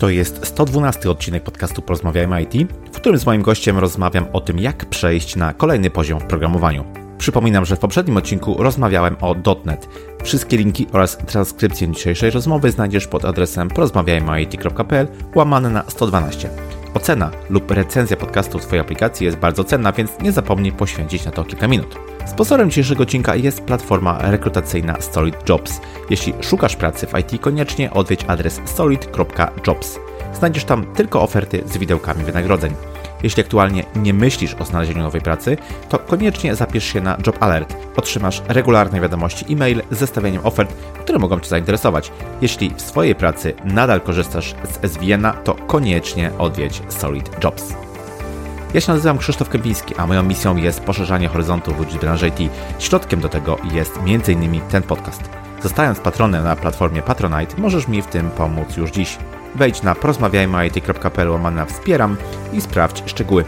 To jest 112 odcinek podcastu Porozmawiajmy IT, w którym z moim gościem rozmawiam o tym, jak przejść na kolejny poziom w programowaniu. Przypominam, że w poprzednim odcinku rozmawiałem o .NET. Wszystkie linki oraz transkrypcję dzisiejszej rozmowy znajdziesz pod adresem porozmawiajmyit.pl łamane na 112. Ocena lub recenzja podcastu w Twojej aplikacji jest bardzo cenna, więc nie zapomnij poświęcić na to kilka minut. Sponsorem dzisiejszego odcinka jest platforma rekrutacyjna Solid Jobs. Jeśli szukasz pracy w IT, koniecznie odwiedź adres solid.jobs. Znajdziesz tam tylko oferty z widełkami wynagrodzeń. Jeśli aktualnie nie myślisz o znalezieniu nowej pracy, to koniecznie zapisz się na Job Alert. Otrzymasz regularne wiadomości e-mail z zestawieniem ofert, które mogą Cię zainteresować. Jeśli w swojej pracy nadal korzystasz z SVN-a, to koniecznie odwiedź Solid Jobs. Ja się nazywam Krzysztof Kępiński, a moją misją jest poszerzanie horyzontów ludzi z branży IT. Środkiem do tego jest m.in. ten podcast. Zostając patronem na platformie Patronite, możesz mi w tym pomóc już dziś. Wejdź na porozmawiajmy.it.pl łamane wspieram i sprawdź szczegóły.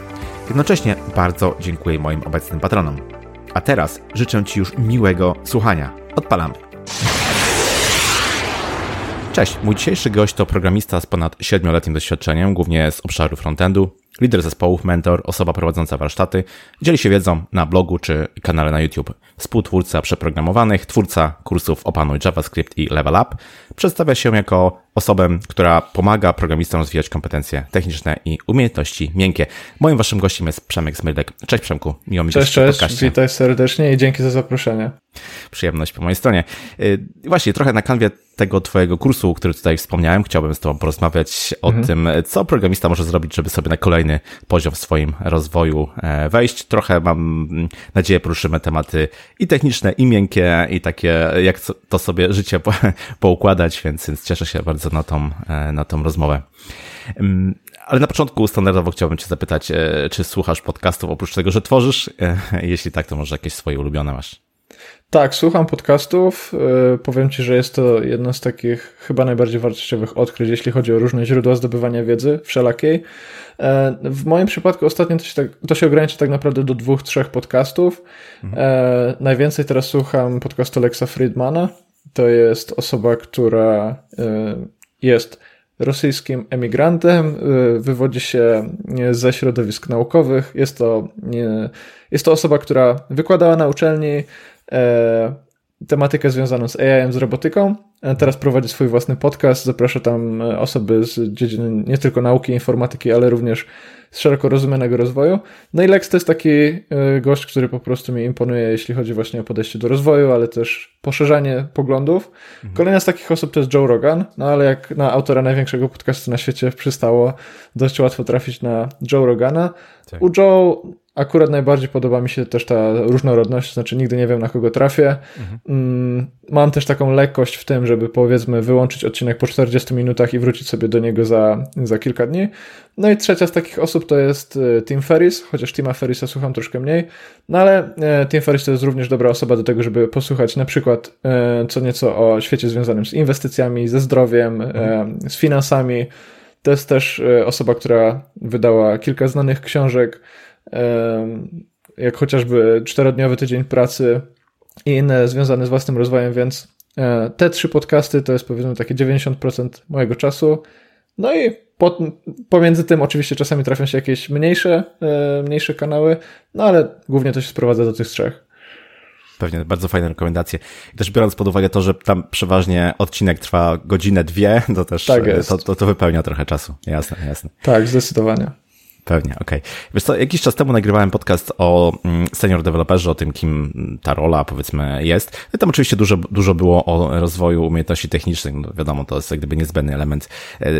Jednocześnie bardzo dziękuję moim obecnym patronom. A teraz życzę Ci już miłego słuchania. Odpalamy. Cześć, mój dzisiejszy gość to programista z ponad 7-letnim doświadczeniem, głównie z obszaru frontendu, lider zespołów, mentor, osoba prowadząca warsztaty, dzieli się wiedzą na blogu czy kanale na YouTube, współtwórca przeprogramowanych, twórca kursów Opanuj JavaScript i Level Up, przedstawia się jako osobę, która pomaga programistom rozwijać kompetencje techniczne i umiejętności miękkie. Moim waszym gościem jest Przemek Smyrdek. Cześć Przemku, miło mi Cześć, cześć, podcaście. witaj serdecznie i dzięki za zaproszenie. Przyjemność po mojej stronie. Y, właśnie trochę na kanwie tego twojego kursu, który tutaj wspomniałem, chciałbym z tobą porozmawiać o mhm. tym, co programista może zrobić, żeby sobie na kolejny poziom w swoim rozwoju e, wejść. Trochę mam nadzieję poruszymy tematy i techniczne, i miękkie, i takie, jak to sobie życie poukładać, więc, więc cieszę się bardzo na tą, e, na tą rozmowę. Ale na początku standardowo chciałbym Cię zapytać, e, czy słuchasz podcastów oprócz tego, że tworzysz? Jeśli tak, to może jakieś swoje ulubione masz? Tak, słucham podcastów. E, powiem Ci, że jest to jedno z takich chyba najbardziej wartościowych odkryć, jeśli chodzi o różne źródła zdobywania wiedzy wszelakiej. E, w moim przypadku ostatnio to się, tak, to się ogranicza tak naprawdę do dwóch, trzech podcastów. Mhm. E, najwięcej teraz słucham podcastu Lexa Friedmana. To jest osoba, która jest rosyjskim emigrantem, wywodzi się ze środowisk naukowych. Jest to, jest to osoba, która wykładała na uczelni, tematykę związaną z AI, z robotyką. E, teraz prowadzi swój własny podcast, zaprasza tam e, osoby z dziedziny nie tylko nauki, informatyki, ale również z szeroko rozumianego rozwoju. No i Lex to jest taki e, gość, który po prostu mi imponuje, jeśli chodzi właśnie o podejście do rozwoju, ale też poszerzanie poglądów. Mhm. Kolejna z takich osób to jest Joe Rogan, no ale jak na autora największego podcastu na świecie przystało, dość łatwo trafić na Joe Rogana. Tak. U Joe Akurat najbardziej podoba mi się też ta różnorodność, znaczy nigdy nie wiem na kogo trafię. Mhm. Mm, mam też taką lekkość w tym, żeby powiedzmy wyłączyć odcinek po 40 minutach i wrócić sobie do niego za, za kilka dni. No i trzecia z takich osób to jest e, Tim Ferris, chociaż Tima Ferrisa słucham troszkę mniej, no ale e, Tim Ferris to jest również dobra osoba do tego, żeby posłuchać na przykład e, co nieco o świecie związanym z inwestycjami, ze zdrowiem, mhm. z finansami. To jest też osoba, która wydała kilka znanych książek jak chociażby czterodniowy tydzień pracy i inne związane z własnym rozwojem, więc e, te trzy podcasty to jest powiedzmy takie 90% mojego czasu. No i po, pomiędzy tym oczywiście czasami trafią się jakieś mniejsze, e, mniejsze kanały, no ale głównie to się sprowadza do tych trzech. Pewnie, bardzo fajne rekomendacje. I też biorąc pod uwagę to, że tam przeważnie odcinek trwa godzinę, dwie, to też tak to, to, to wypełnia trochę czasu. Jasne, jasne. Tak, zdecydowanie. Pewnie, okej. Okay. Wiesz co, jakiś czas temu nagrywałem podcast o mm, senior deweloperze, o tym, kim ta rola powiedzmy jest. I tam oczywiście dużo, dużo było o rozwoju umiejętności technicznych. No wiadomo, to jest jak gdyby niezbędny element e,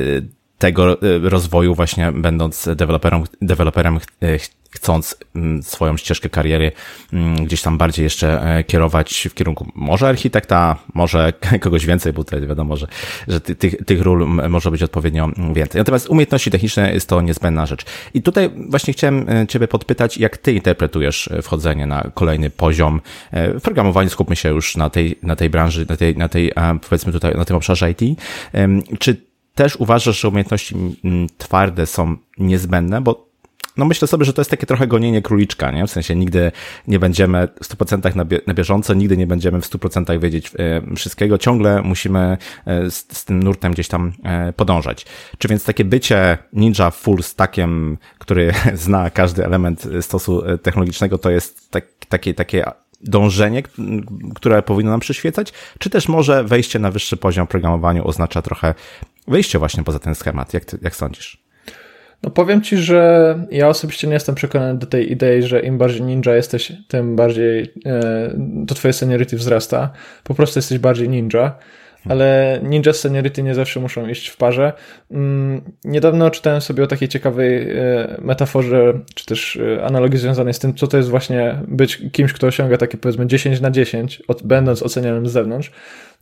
tego e, rozwoju właśnie będąc deweloperem, deweloperem e, chcąc mm, swoją ścieżkę kariery mm, gdzieś tam bardziej jeszcze e, kierować w kierunku może architekta, może kogoś więcej, bo tutaj wiadomo, że, że tych, tych ról może być odpowiednio więcej. Natomiast umiejętności techniczne jest to niezbędna rzecz. I tutaj właśnie chciałem Ciebie podpytać, jak Ty interpretujesz wchodzenie na kolejny poziom w programowaniu. Skupmy się już na tej, na tej branży, na tej, na tej, powiedzmy tutaj, na tym obszarze IT. Czy też uważasz, że umiejętności twarde są niezbędne, bo no myślę sobie, że to jest takie trochę gonienie króliczka, nie? W sensie nigdy nie będziemy w 100% na, bie na bieżąco, nigdy nie będziemy w 100% wiedzieć e, wszystkiego, ciągle musimy e, z, z, tym nurtem gdzieś tam e, podążać. Czy więc takie bycie ninja full stackiem, który zna każdy element stosu technologicznego, to jest tak, takie, takie dążenie, które powinno nam przyświecać, czy też może wejście na wyższy poziom programowaniu oznacza trochę wyjście właśnie poza ten schemat? Jak, ty, jak sądzisz? No powiem ci, że ja osobiście nie jestem przekonany do tej idei, że im bardziej ninja jesteś, tym bardziej e, to twoje seniority wzrasta. Po prostu jesteś bardziej ninja ale ninja seniority nie zawsze muszą iść w parze. Mm, niedawno czytałem sobie o takiej ciekawej e, metaforze, czy też e, analogii związanej z tym, co to jest właśnie być kimś, kto osiąga takie powiedzmy 10 na 10, będąc ocenianym z zewnątrz.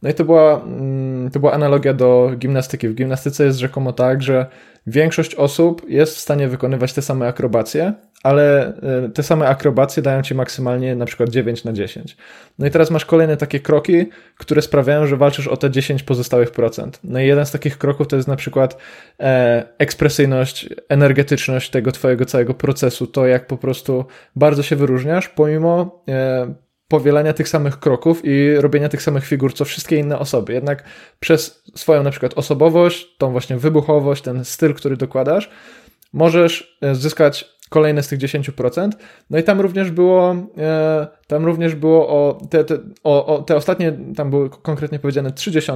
No i to była, mm, to była analogia do gimnastyki. W gimnastyce jest rzekomo tak, że większość osób jest w stanie wykonywać te same akrobacje, ale e, te same akrobacje dają ci maksymalnie na przykład 9 na 10. No i teraz masz kolejne takie kroki, które sprawiają, że walczysz o te 10 pozostałych procent. No i jeden z takich kroków to jest na przykład e, ekspresyjność, energetyczność tego twojego całego procesu, to jak po prostu bardzo się wyróżniasz, pomimo e, powielania tych samych kroków i robienia tych samych figur, co wszystkie inne osoby. Jednak przez swoją na przykład osobowość, tą właśnie wybuchowość, ten styl, który dokładasz, możesz e, zyskać kolejne z tych 10%. No i tam również było, e, tam również było o te, te, o, o te ostatnie, tam były konkretnie powiedziane 30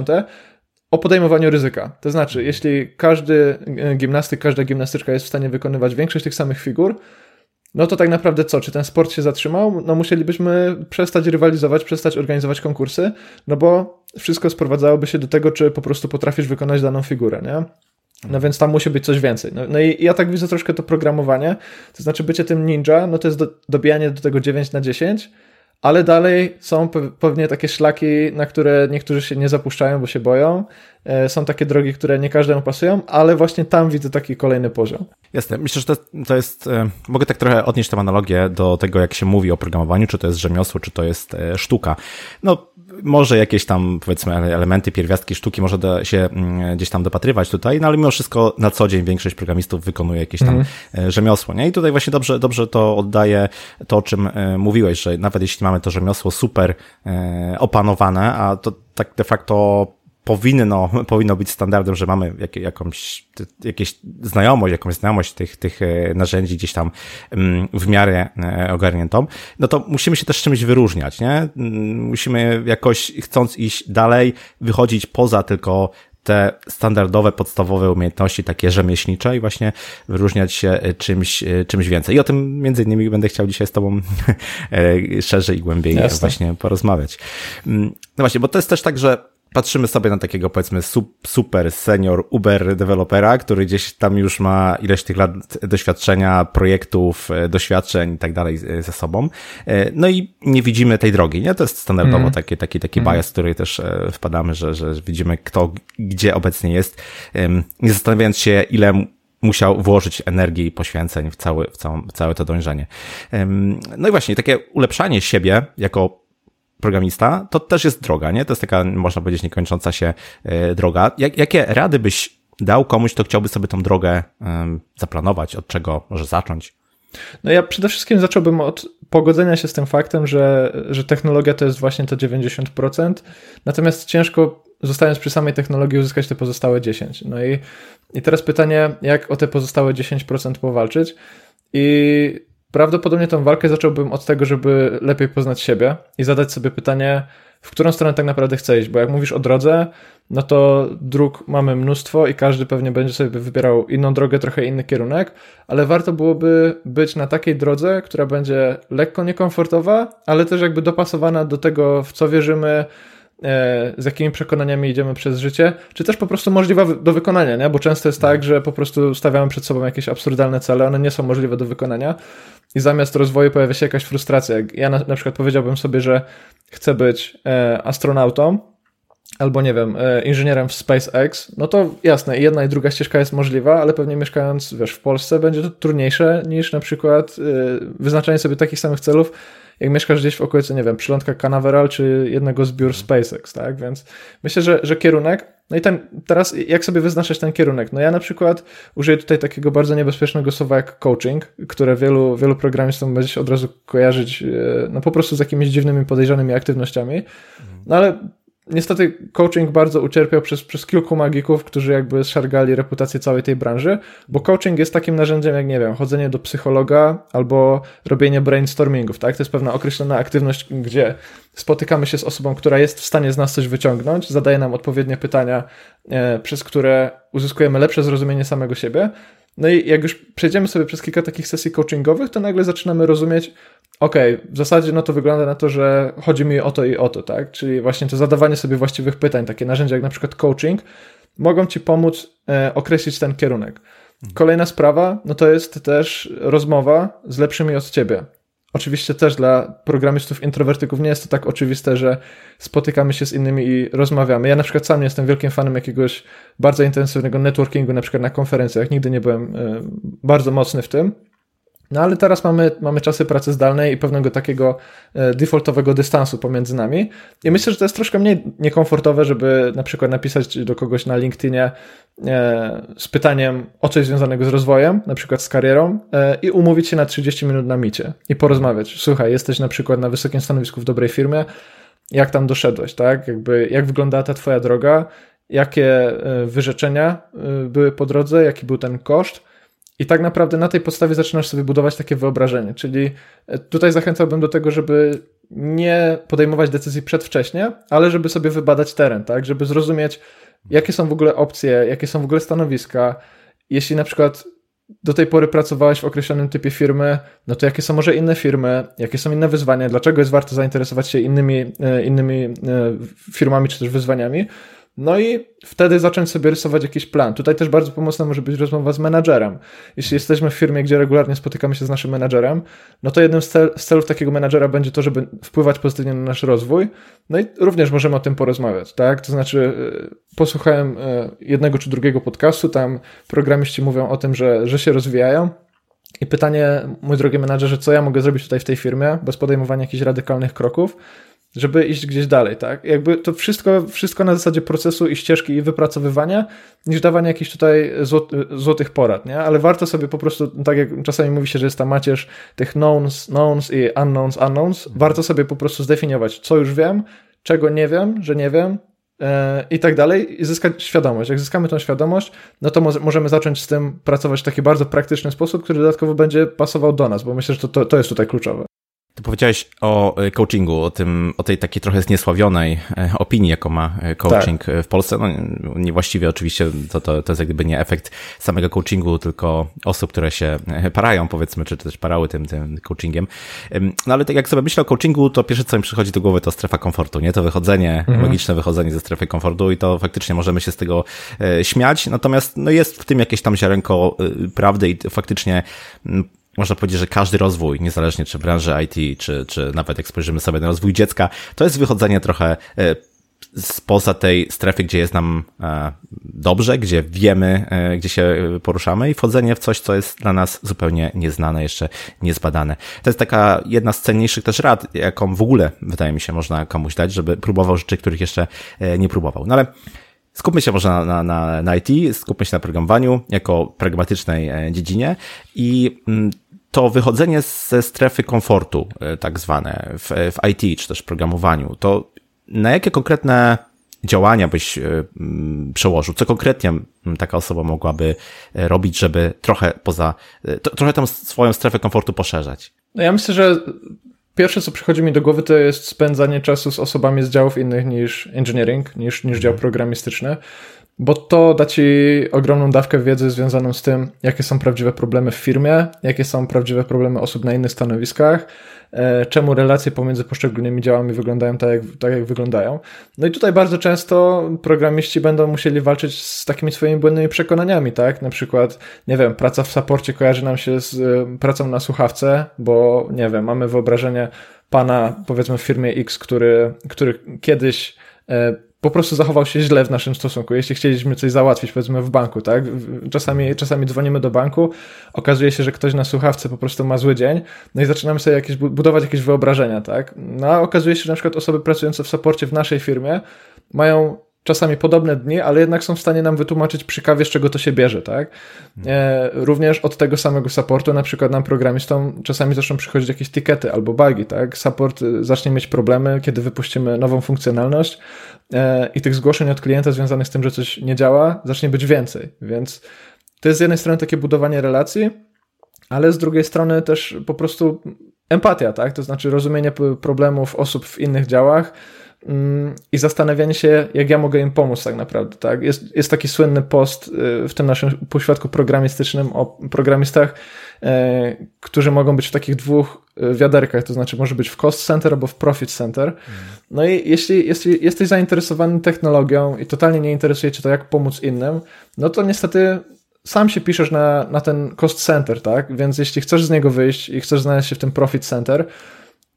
o podejmowaniu ryzyka. To znaczy, jeśli każdy e, gimnastyk, każda gimnastyczka jest w stanie wykonywać większość tych samych figur, no to tak naprawdę co? Czy ten sport się zatrzymał? No musielibyśmy przestać rywalizować, przestać organizować konkursy, no bo wszystko sprowadzałoby się do tego, czy po prostu potrafisz wykonać daną figurę, nie? No więc tam musi być coś więcej. No, no, i ja tak widzę troszkę to programowanie, to znaczy bycie tym ninja, no to jest do, dobijanie do tego 9 na 10, ale dalej są pewnie takie szlaki, na które niektórzy się nie zapuszczają, bo się boją. E, są takie drogi, które nie każdemu pasują, ale właśnie tam widzę taki kolejny poziom. Jasne. Myślę, że to, to jest. E, mogę tak trochę odnieść tę analogię do tego, jak się mówi o programowaniu, czy to jest rzemiosło, czy to jest e, sztuka. No, może jakieś tam, powiedzmy, elementy, pierwiastki sztuki może da się mm, gdzieś tam dopatrywać tutaj, no ale mimo wszystko na co dzień większość programistów wykonuje jakieś tam mm. rzemiosło, nie? I tutaj właśnie dobrze, dobrze to oddaje to, o czym mówiłeś, że nawet jeśli mamy to rzemiosło super opanowane, a to tak de facto powinno, powinno być standardem, że mamy jak, jakąś, jakieś znajomość, jakąś znajomość tych, tych e, narzędzi gdzieś tam mm, w miarę e, ogarniętą, no to musimy się też czymś wyróżniać, nie? Mm, musimy jakoś, chcąc iść dalej, wychodzić poza tylko te standardowe, podstawowe umiejętności, takie rzemieślnicze i właśnie wyróżniać się e, czymś, czymś więcej. I o tym między innymi będę chciał dzisiaj z Tobą szerzej i głębiej Jasne. właśnie porozmawiać. Mm, no właśnie, bo to jest też tak, że patrzymy sobie na takiego powiedzmy super senior Uber dewelopera, który gdzieś tam już ma ileś tych lat doświadczenia, projektów, e, doświadczeń i tak dalej e, ze sobą. E, no i nie widzimy tej drogi, nie? To jest standardowo mm. taki, taki, taki mm. bias, w który też wpadamy, że, że widzimy kto gdzie obecnie jest, nie zastanawiając się ile musiał włożyć energii i poświęceń w, cały, w, całą, w całe to dążenie. No i właśnie, takie ulepszanie siebie jako programista, to też jest droga, nie? To jest taka, można powiedzieć, niekończąca się e, droga. Jak, jakie rady byś dał komuś, kto chciałby sobie tą drogę zaplanować, od czego może zacząć? No ja przede wszystkim zacząłbym od pogodzenia się z tym faktem, że, że technologia to jest właśnie to 90%, natomiast ciężko zostając przy samej technologii uzyskać te pozostałe 10. No i, i teraz pytanie, jak o te pozostałe 10% powalczyć? I Prawdopodobnie tą walkę zacząłbym od tego, żeby lepiej poznać siebie i zadać sobie pytanie, w którą stronę tak naprawdę chcę iść, bo jak mówisz o drodze, no to dróg mamy mnóstwo i każdy pewnie będzie sobie wybierał inną drogę, trochę inny kierunek, ale warto byłoby być na takiej drodze, która będzie lekko niekomfortowa, ale też jakby dopasowana do tego, w co wierzymy, z jakimi przekonaniami idziemy przez życie, czy też po prostu możliwa do wykonania, nie? bo często jest tak, że po prostu stawiamy przed sobą jakieś absurdalne cele, one nie są możliwe do wykonania i zamiast rozwoju pojawia się jakaś frustracja. Ja na, na przykład powiedziałbym sobie, że chcę być e, astronautą, albo nie wiem, e, inżynierem w SpaceX, no to jasne, jedna i druga ścieżka jest możliwa, ale pewnie mieszkając, wiesz, w Polsce będzie to trudniejsze niż na przykład wyznaczanie sobie takich samych celów, jak mieszkasz gdzieś w okolicy, nie wiem, przylądka Canaveral czy jednego z biur SpaceX, tak? Więc myślę, że, że kierunek, no i ten, teraz jak sobie wyznaczać ten kierunek? No ja na przykład użyję tutaj takiego bardzo niebezpiecznego słowa jak coaching, które wielu, wielu programistom będzie się od razu kojarzyć e, no po prostu z jakimiś dziwnymi, podejrzanymi aktywnościami, no ale niestety coaching bardzo ucierpiał przez, przez kilku magików, którzy jakby szargali reputację całej tej branży, bo coaching jest takim narzędziem jak, nie wiem, chodzenie do psychologa albo robienie brainstormingów, tak? To jest pewna określona aktywność, gdzie spotykamy się z osobą, która jest w stanie z nas coś wyciągnąć, zadaje nam odpowiednie pytania, e, przez które uzyskujemy lepsze zrozumienie samego siebie. No i jak już przejdziemy sobie przez kilka takich sesji coachingowych, to nagle zaczynamy rozumieć, okej, okay, w zasadzie no to wygląda na to, że chodzi mi o to i o to, tak? Czyli właśnie to zadawanie sobie właściwych pytań, takie narzędzia jak na przykład coaching, mogą ci pomóc e, określić ten kierunek. Kolejna sprawa, no to jest też rozmowa z lepszymi od ciebie. Oczywiście też dla programistów introwertyków nie jest to tak oczywiste, że spotykamy się z innymi i rozmawiamy. Ja na przykład sam nie jestem wielkim fanem jakiegoś bardzo intensywnego networkingu, na przykład na konferencjach. Nigdy nie byłem e, bardzo mocny w tym. No ale teraz mamy, mamy czasy pracy zdalnej i pewnego takiego e, defaultowego dystansu pomiędzy nami. I myślę, że to jest troszkę mniej niekomfortowe, żeby na przykład napisać do kogoś na LinkedInie e, z pytaniem o coś związanego z rozwojem, na przykład z karierą, e, i umówić się na 30 minut na micie i porozmawiać. Słuchaj, jesteś na przykład na wysokim stanowisku w dobrej firmie, jak tam doszedłeś, tak? Jakby, jak wyglądała ta twoja droga, jakie wyrzeczenia były po drodze, jaki był ten koszt, i tak naprawdę na tej podstawie zaczynasz sobie budować takie wyobrażenie. Czyli e, tutaj zachęcałbym do tego, żeby nie podejmować decyzji przedwcześnie, ale żeby sobie wybadać teren, tak? Żeby zrozumieć, jakie są w ogóle opcje, jakie są w ogóle stanowiska. Jeśli na przykład do tej pory pracowałeś w określonym typie firmy, no to jakie są może inne firmy, jakie są inne wyzwania, dlaczego jest warto zainteresować się innymi, e, innymi e, firmami czy też wyzwaniami. No i wtedy zacząć sobie rysować jakiś plan. Tutaj też bardzo pomocna może być rozmowa z menadżerem. Jeśli jesteśmy w firmie, gdzie regularnie spotykamy się z naszym menadżerem, no to jednym z, cel, z celów takiego menadżera będzie to, żeby wpływać pozytywnie na nasz rozwój. No i również możemy o tym porozmawiać, tak? To znaczy, e, posłuchałem e, jednego czy drugiego podcastu, tam programiści mówią o tym, że, że się rozwijają. I pytanie, mój drogi menadżerze, co ja mogę zrobić tutaj w tej firmie bez podejmowania jakichś radykalnych kroków? Żeby iść gdzieś dalej, tak? Jakby to wszystko, wszystko na zasadzie procesu i ścieżki i wypracowywania, niż dawania jakichś tutaj złotych porad, nie? Ale warto sobie po prostu, tak jak czasami mówi się, że jest ta macierz tych knowns, knowns i unknowns, unknowns, warto sobie po prostu zdefiniować, co już wiem, czego nie wiem, że nie wiem, e, i tak dalej, i zyskać świadomość. Jak zyskamy tą świadomość, no to możemy zacząć z tym pracować w taki bardzo praktyczny sposób, który dodatkowo będzie pasował do nas, bo myślę, że to, to, to jest tutaj kluczowe. Ty powiedziałeś o e, coachingu, o tym, o tej takiej trochę zniesławionej e, opinii, jaką ma e, coaching tak. w Polsce. No, niewłaściwie oczywiście to, to, to jest jak gdyby nie efekt samego coachingu, tylko osób, które się parają, powiedzmy, czy też parały tym, tym coachingiem. No ale tak jak sobie myślę o coachingu, to pierwsze, co mi przychodzi do głowy, to strefa komfortu, nie? To wychodzenie, mhm. logiczne wychodzenie ze strefy komfortu i to faktycznie możemy się z tego śmiać. Natomiast no jest w tym jakieś tam ziarenko prawdy i faktycznie można powiedzieć, że każdy rozwój, niezależnie czy branży IT, czy, czy nawet jak spojrzymy sobie na rozwój dziecka, to jest wychodzenie trochę e, spoza tej strefy, gdzie jest nam e, dobrze, gdzie wiemy, e, gdzie się poruszamy i wchodzenie w coś, co jest dla nas zupełnie nieznane, jeszcze niezbadane. To jest taka jedna z cenniejszych też rad, jaką w ogóle, wydaje mi się, można komuś dać, żeby próbował rzeczy, których jeszcze nie próbował. No ale Skupmy się może na, na, na IT, skupmy się na programowaniu jako pragmatycznej dziedzinie i mm, to wychodzenie ze strefy komfortu, e, tak zwane, w, w IT czy też programowaniu, to na jakie konkretne działania byś e, przełożył? Co konkretnie taka osoba mogłaby e, robić, żeby trochę poza, trochę tą swoją strefę komfortu poszerzać? No ja myślę, że pierwsze, co przychodzi mi do głowy, to jest spędzanie czasu z osobami z działów innych niż engineering, niż, niż dział mhm. programistyczny bo to da ci ogromną dawkę wiedzy związaną z tym, jakie są prawdziwe problemy w firmie, jakie są prawdziwe problemy osób na innych stanowiskach, e, czemu relacje pomiędzy poszczególnymi działami wyglądają tak jak, tak, jak wyglądają. No i tutaj bardzo często programiści będą musieli walczyć z takimi swoimi błędnymi przekonaniami, tak? Na przykład, nie wiem, praca w saporcie kojarzy nam się z e, pracą na słuchawce, bo, nie wiem, mamy wyobrażenie pana, powiedzmy w firmie X, który, który kiedyś e, po prostu zachował się źle w naszym stosunku. Jeśli chcieliśmy coś załatwić, powiedzmy w banku, tak? Czasami, czasami dzwonimy do banku, okazuje się, że ktoś na słuchawce po prostu ma zły dzień, no i zaczynamy sobie jakieś, budować jakieś wyobrażenia, tak? No a okazuje się, że na przykład osoby pracujące w supporcie w naszej firmie mają czasami podobne dni, ale jednak są w stanie nam wytłumaczyć przy kawie, z czego to się bierze, tak? E, również od tego samego supportu, na przykład nam programistom czasami zaczną przychodzić jakieś tikety albo bugi, tak? Support y, zacznie mieć problemy, kiedy wypuścimy nową funkcjonalność e, i tych zgłoszeń od klienta związanych z tym, że coś nie działa, zacznie być więcej, więc to jest z jednej strony takie budowanie relacji, ale z drugiej strony też po prostu empatia, tak? To znaczy rozumienie problemów osób w innych działach, i zastanawianie się, jak ja mogę im pomóc tak naprawdę. Tak? Jest, jest taki słynny post y, w tym naszym poświadku programistycznym o programistach, e, którzy mogą być w takich dwóch y, wiaderkach, to znaczy może być w cost center albo w profit center. No i jeśli, jeśli jesteś zainteresowany technologią i totalnie nie interesuje cię to, jak pomóc innym, no to niestety sam się piszesz na, na ten cost center, tak? Więc jeśli chcesz z niego wyjść i chcesz znaleźć się w tym profit center,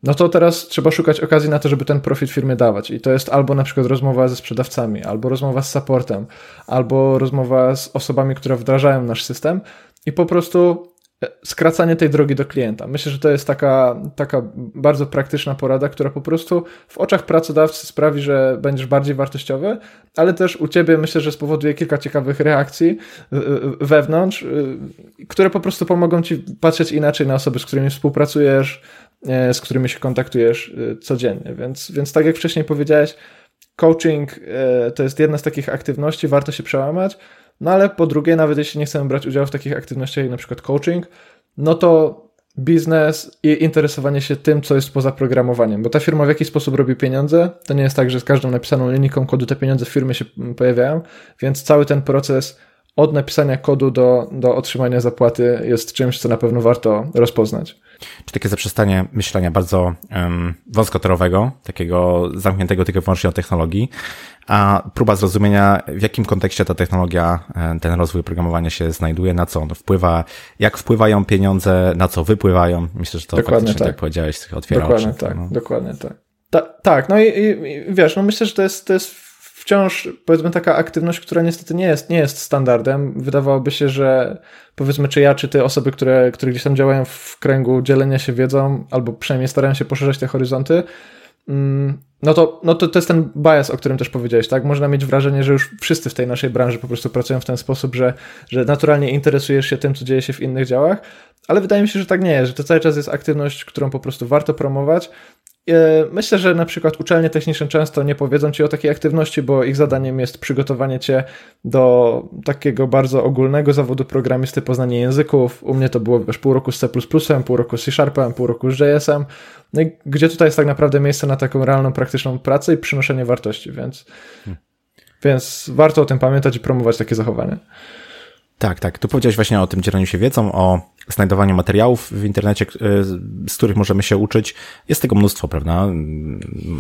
no to teraz trzeba szukać okazji na to, żeby ten profit firmie dawać. I to jest albo na przykład rozmowa ze sprzedawcami, albo rozmowa z supportem, albo rozmowa z osobami, które wdrażają nasz system i po prostu e, skracanie tej drogi do klienta. Myślę, że to jest taka, taka bardzo praktyczna porada, która po prostu w oczach pracodawcy sprawi, że będziesz bardziej wartościowy, ale też u ciebie myślę, że spowoduje kilka ciekawych reakcji wewnątrz, y, które po prostu pomogą ci patrzeć inaczej na osoby, z którymi współpracujesz, E, z którymi się kontaktujesz e, codziennie. Więc, więc tak jak wcześniej powiedziałeś, coaching e, to jest jedna z takich aktywności, warto się przełamać, no ale po drugie, nawet jeśli nie chcemy brać udziału w takich aktywnościach jak na przykład coaching, no to biznes i interesowanie się tym, co jest poza programowaniem, bo ta firma w jakiś sposób robi pieniądze. To nie jest tak, że z każdą napisaną linijką kodu te pieniądze w firmie się pojawiają, więc cały ten proces od napisania kodu do, do otrzymania zapłaty jest czymś, co na pewno warto rozpoznać. Czy takie zaprzestanie myślenia bardzo um, wąskotorowego, takiego zamkniętego tylko wyłącznie o technologii, a próba zrozumienia, w jakim kontekście ta technologia, ten rozwój programowania się znajduje, na co on wpływa, jak wpływają pieniądze, na co wypływają. Myślę, że to dokładnie faktycznie, tak. jak powiedziałeś, otwiera dokładnie oczy. Tak, no. Dokładnie tak. Ta, tak, no i, i, wiesz, no myślę, że to jest, to jest wciąż, powiedzmy, taka aktywność, która niestety nie jest, nie jest standardem. Wydawałoby się, że powiedzmy, czy ja, czy te osoby, które, które gdzieś tam działają w kręgu dzielenia się wiedzą, albo przynajmniej starają się poszerzać te horyzonty, mm, no to, no to to jest ten bias, o którym też powiedziałeś, tak? Można mieć wrażenie, że już wszyscy w tej naszej branży po prostu pracują w ten sposób, że, że naturalnie interesujesz się tym, co dzieje się w innych działach, ale wydaje mi się, że tak nie jest, że to cały czas jest aktywność, którą po prostu warto promować myślę, że na przykład uczelnie techniczne często nie powiedzą ci o takiej aktywności, bo ich zadaniem jest przygotowanie cię do takiego bardzo ogólnego zawodu programisty, poznanie języków. U mnie to było wiesz, pół roku z C++, pół roku z C Sharpem, pół roku z JS-em. No i gdzie tutaj jest tak naprawdę miejsce na taką realną, praktyczną pracę i przynoszenie wartości, więc, hmm. więc warto o tym pamiętać i promować takie zachowanie. Tak, tak. Tu powiedziałeś właśnie o tym dzieleniu się wiedzą, o znajdowaniu materiałów w internecie, z których możemy się uczyć. Jest tego mnóstwo, prawda?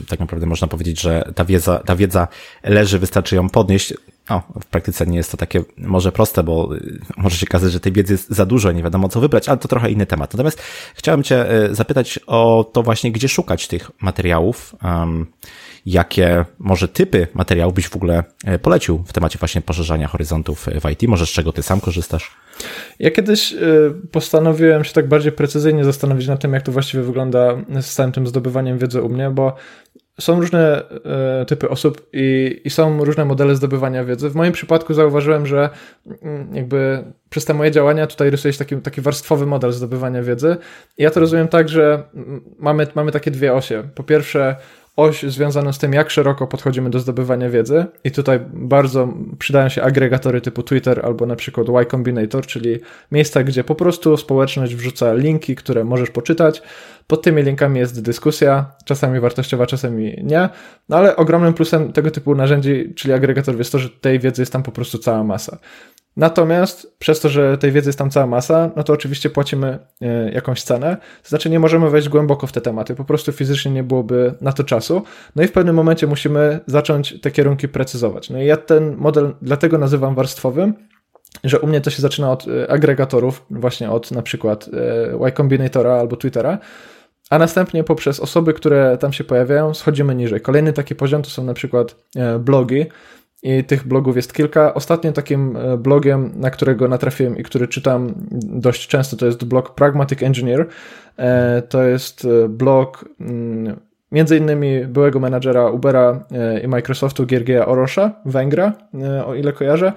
Tak naprawdę można powiedzieć, że ta wiedza, ta wiedza leży, wystarczy ją podnieść. O, w praktyce nie jest to takie może proste, bo może się okazać, że tej wiedzy jest za dużo, nie wiadomo co wybrać, ale to trochę inny temat. Natomiast chciałem Cię e, zapytać o to właśnie, gdzie szukać tych materiałów. Um, jakie może typy materiałów byś w ogóle e, polecił w temacie właśnie poszerzania horyzontów w IT? Może z czego ty sam korzystasz? Ja kiedyś e, postanowiłem się tak bardziej precyzyjnie zastanowić nad tym, jak to właściwie wygląda z całym tym zdobywaniem wiedzy u mnie, bo są różne e, typy osób i, i, są różne modele zdobywania wiedzy. W moim przypadku zauważyłem, że mm, jakby przez te moje działania tutaj rysuje się taki, taki warstwowy model zdobywania wiedzy. I ja to rozumiem tak, że mm, mamy, mamy takie dwie osie. Po pierwsze, oś związaną z tym, jak szeroko podchodzimy do zdobywania wiedzy. I tutaj bardzo przydają się agregatory typu Twitter albo na przykład Y Combinator, czyli miejsca, gdzie po prostu społeczność wrzuca linki, które możesz poczytać. Pod tymi linkami jest dyskusja, czasami wartościowa, czasami nie. No ale ogromnym plusem tego typu narzędzi, czyli agregatorów, jest to, że tej wiedzy jest tam po prostu cała masa. Natomiast przez to, że tej wiedzy jest tam cała masa, no to oczywiście płacimy e, jakąś cenę. To znaczy nie możemy wejść głęboko w te tematy, po prostu fizycznie nie byłoby na to czasu. No i w pewnym momencie musimy zacząć te kierunki precyzować. No i ja ten model dlatego nazywam warstwowym, że u mnie to się zaczyna od e, agregatorów, właśnie od na przykład e, Y Combinatora albo Twittera, a następnie poprzez osoby, które tam się pojawiają, schodzimy niżej. Kolejny taki poziom to są na przykład blogi, i tych blogów jest kilka. Ostatnim takim e, blogiem, na którego natrafiłem i który czytam dość często, to jest blog Pragmatic Engineer. E, to jest e, blog mm, między innymi byłego menadżera Ubera i Microsoftu Giergieja Orosza, Węgra, o ile kojarzę.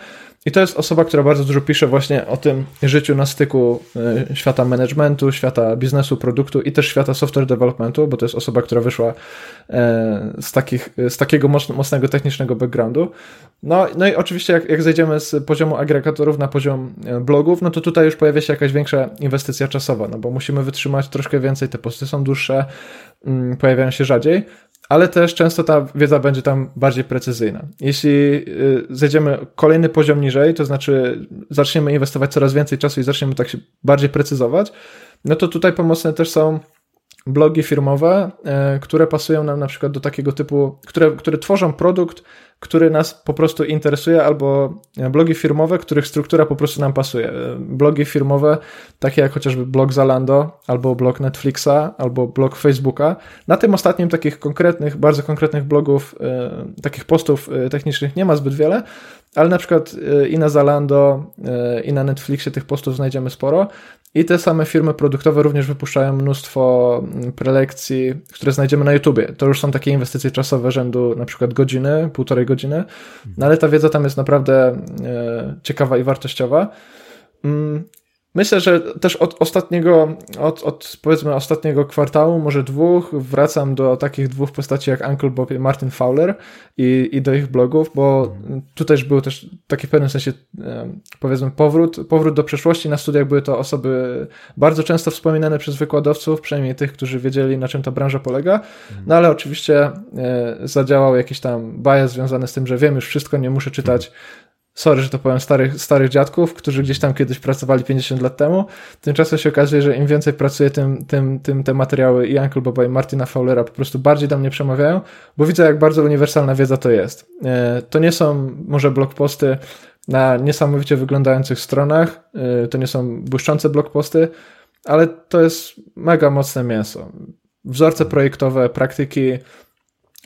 I to jest osoba, która bardzo dużo pisze właśnie o tym życiu na styku e, świata managementu, świata biznesu, produktu i też świata software developmentu, bo to jest osoba, która wyszła e, z, takich, z takiego mocnego technicznego backgroundu. No, no i oczywiście jak, jak zejdziemy z poziomu agregatorów na poziom e, blogów, no to tutaj już pojawia się jakaś większa inwestycja czasowa, no bo musimy wytrzymać troszkę więcej, te posty są dłuższe, mm, pojawiają się rzadziej, ale też często ta wiedza będzie tam bardziej precyzyjna. Jeśli y, zejdziemy kolejny poziom niżej, to znaczy zaczniemy inwestować coraz więcej czasu i zaczniemy tak się bardziej precyzować, no to tutaj pomocne też są blogi firmowe, e, które pasują nam na przykład do takiego typu, które, które tworzą produkt, który nas po prostu interesuje, albo blogi firmowe, których struktura po prostu nam pasuje. E, blogi firmowe, takie jak chociażby blog Zalando, albo blog Netflixa, albo blog Facebooka. Na tym ostatnim takich konkretnych, bardzo konkretnych blogów, e, takich postów technicznych nie ma zbyt wiele, ale na przykład i na Zalando, i na Netflixie tych postów znajdziemy sporo. I te same firmy produktowe również wypuszczają mnóstwo mm, prelekcji, które znajdziemy na YouTubie. To już są takie inwestycje czasowe rzędu na przykład godziny, półtorej godziny, no ale ta wiedza tam jest naprawdę e, ciekawa i wartościowa. Myślę, że też od ostatniego, od, od powiedzmy ostatniego kwartału, może dwóch, wracam do takich dwóch postaci jak Uncle Bob i Martin Fowler i, i do ich blogów, bo tu też był też taki w pewnym sensie, powiedzmy, powrót, powrót do przeszłości. Na studiach były to osoby bardzo często wspominane przez wykładowców, przynajmniej tych, którzy wiedzieli, na czym ta branża polega. No ale oczywiście e, zadziałał jakiś tam bias związany z tym, że wiem już wszystko, nie muszę czytać sorry, że to powiem, starych, starych dziadków, którzy gdzieś tam kiedyś pracowali 50 lat temu. Tymczasem się okazuje, że im więcej pracuję, tym, tym, tym te materiały i Uncle Boba i Martina Fowlera po prostu bardziej do mnie przemawiają, bo widzę, jak bardzo uniwersalna wiedza to jest. E, to nie są może blogposty na niesamowicie wyglądających stronach, e, to nie są błyszczące blogposty, ale to jest mega mocne mięso. Wzorce projektowe, praktyki,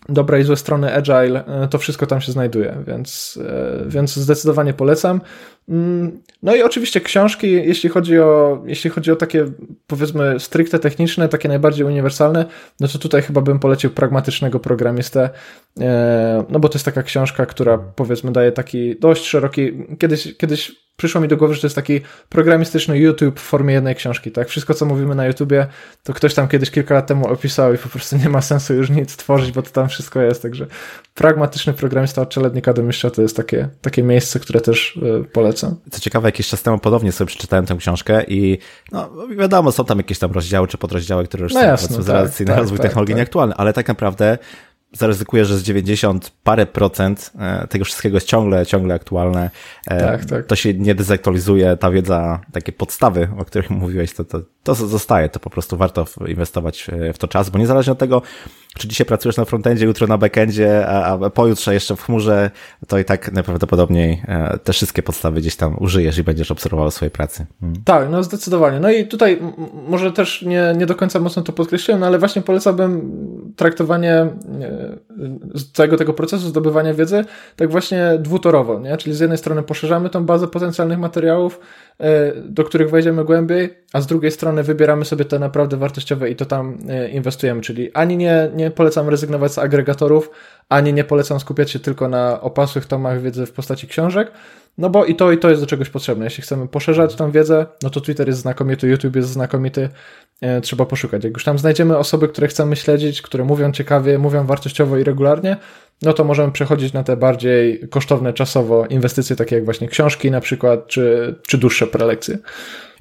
dobre i złe strony agile, e, to wszystko tam się znajduje, więc, e, więc zdecydowanie polecam. Mm, no i oczywiście książki, jeśli chodzi o, jeśli chodzi o takie powiedzmy stricte techniczne, takie najbardziej uniwersalne, no to tutaj chyba bym polecił pragmatycznego programistę, e, no bo to jest taka książka, która powiedzmy daje taki dość szeroki, kiedyś, kiedyś przyszło mi do głowy, że to jest taki programistyczny YouTube w formie jednej książki, tak? Wszystko, co mówimy na YouTubie, to ktoś tam kiedyś kilka lat temu opisał i po prostu nie ma sensu już nic tworzyć, bo to tam wszystko jest, także pragmatyczny programista od czeladnika do mistrza to jest takie, takie miejsce, które też y, polecam. Co ciekawe, jakiś czas temu podobnie sobie przeczytałem tę książkę i no wiadomo, są tam jakieś tam rozdziały czy podrozdziały, które już no są jasne, z relacji tak, na rozwój tak, technologii tak. nieaktualny, ale tak naprawdę zaryzykuję, że z 90 parę procent e, tego wszystkiego jest ciągle, ciągle aktualne. E, tak, tak. To się nie dezaktualizuje, ta wiedza, takie podstawy, o których mówiłeś, to, to, to zostaje, to po prostu warto inwestować w to czas, bo niezależnie od tego, czy dzisiaj pracujesz na frontendzie, jutro na backendzie, a, a pojutrze jeszcze w chmurze, to i tak najprawdopodobniej e, te wszystkie podstawy gdzieś tam użyjesz i będziesz obserwował swojej pracy. Hmm. Tak, no zdecydowanie. No i tutaj może też nie, nie do końca mocno to podkreśliłem, no ale właśnie polecałbym traktowanie całego tego procesu zdobywania wiedzy tak właśnie dwutorowo, nie? Czyli z jednej strony poszerzamy tą bazę potencjalnych materiałów, e, do których wejdziemy głębiej, a z drugiej strony wybieramy sobie te naprawdę wartościowe i to tam e, inwestujemy, czyli ani nie, nie polecam rezygnować z agregatorów, ani nie polecam skupiać się tylko na opasłych tomach wiedzy w postaci książek, no bo i to, i to jest do czegoś potrzebne. Jeśli chcemy poszerzać tą wiedzę, no to Twitter jest znakomity, YouTube jest znakomity, trzeba poszukać. Jak już tam znajdziemy osoby, które chcemy śledzić, które mówią ciekawie, mówią wartościowo i regularnie, no to możemy przechodzić na te bardziej kosztowne czasowo inwestycje, takie jak właśnie książki na przykład, czy, czy dłuższe prelekcje.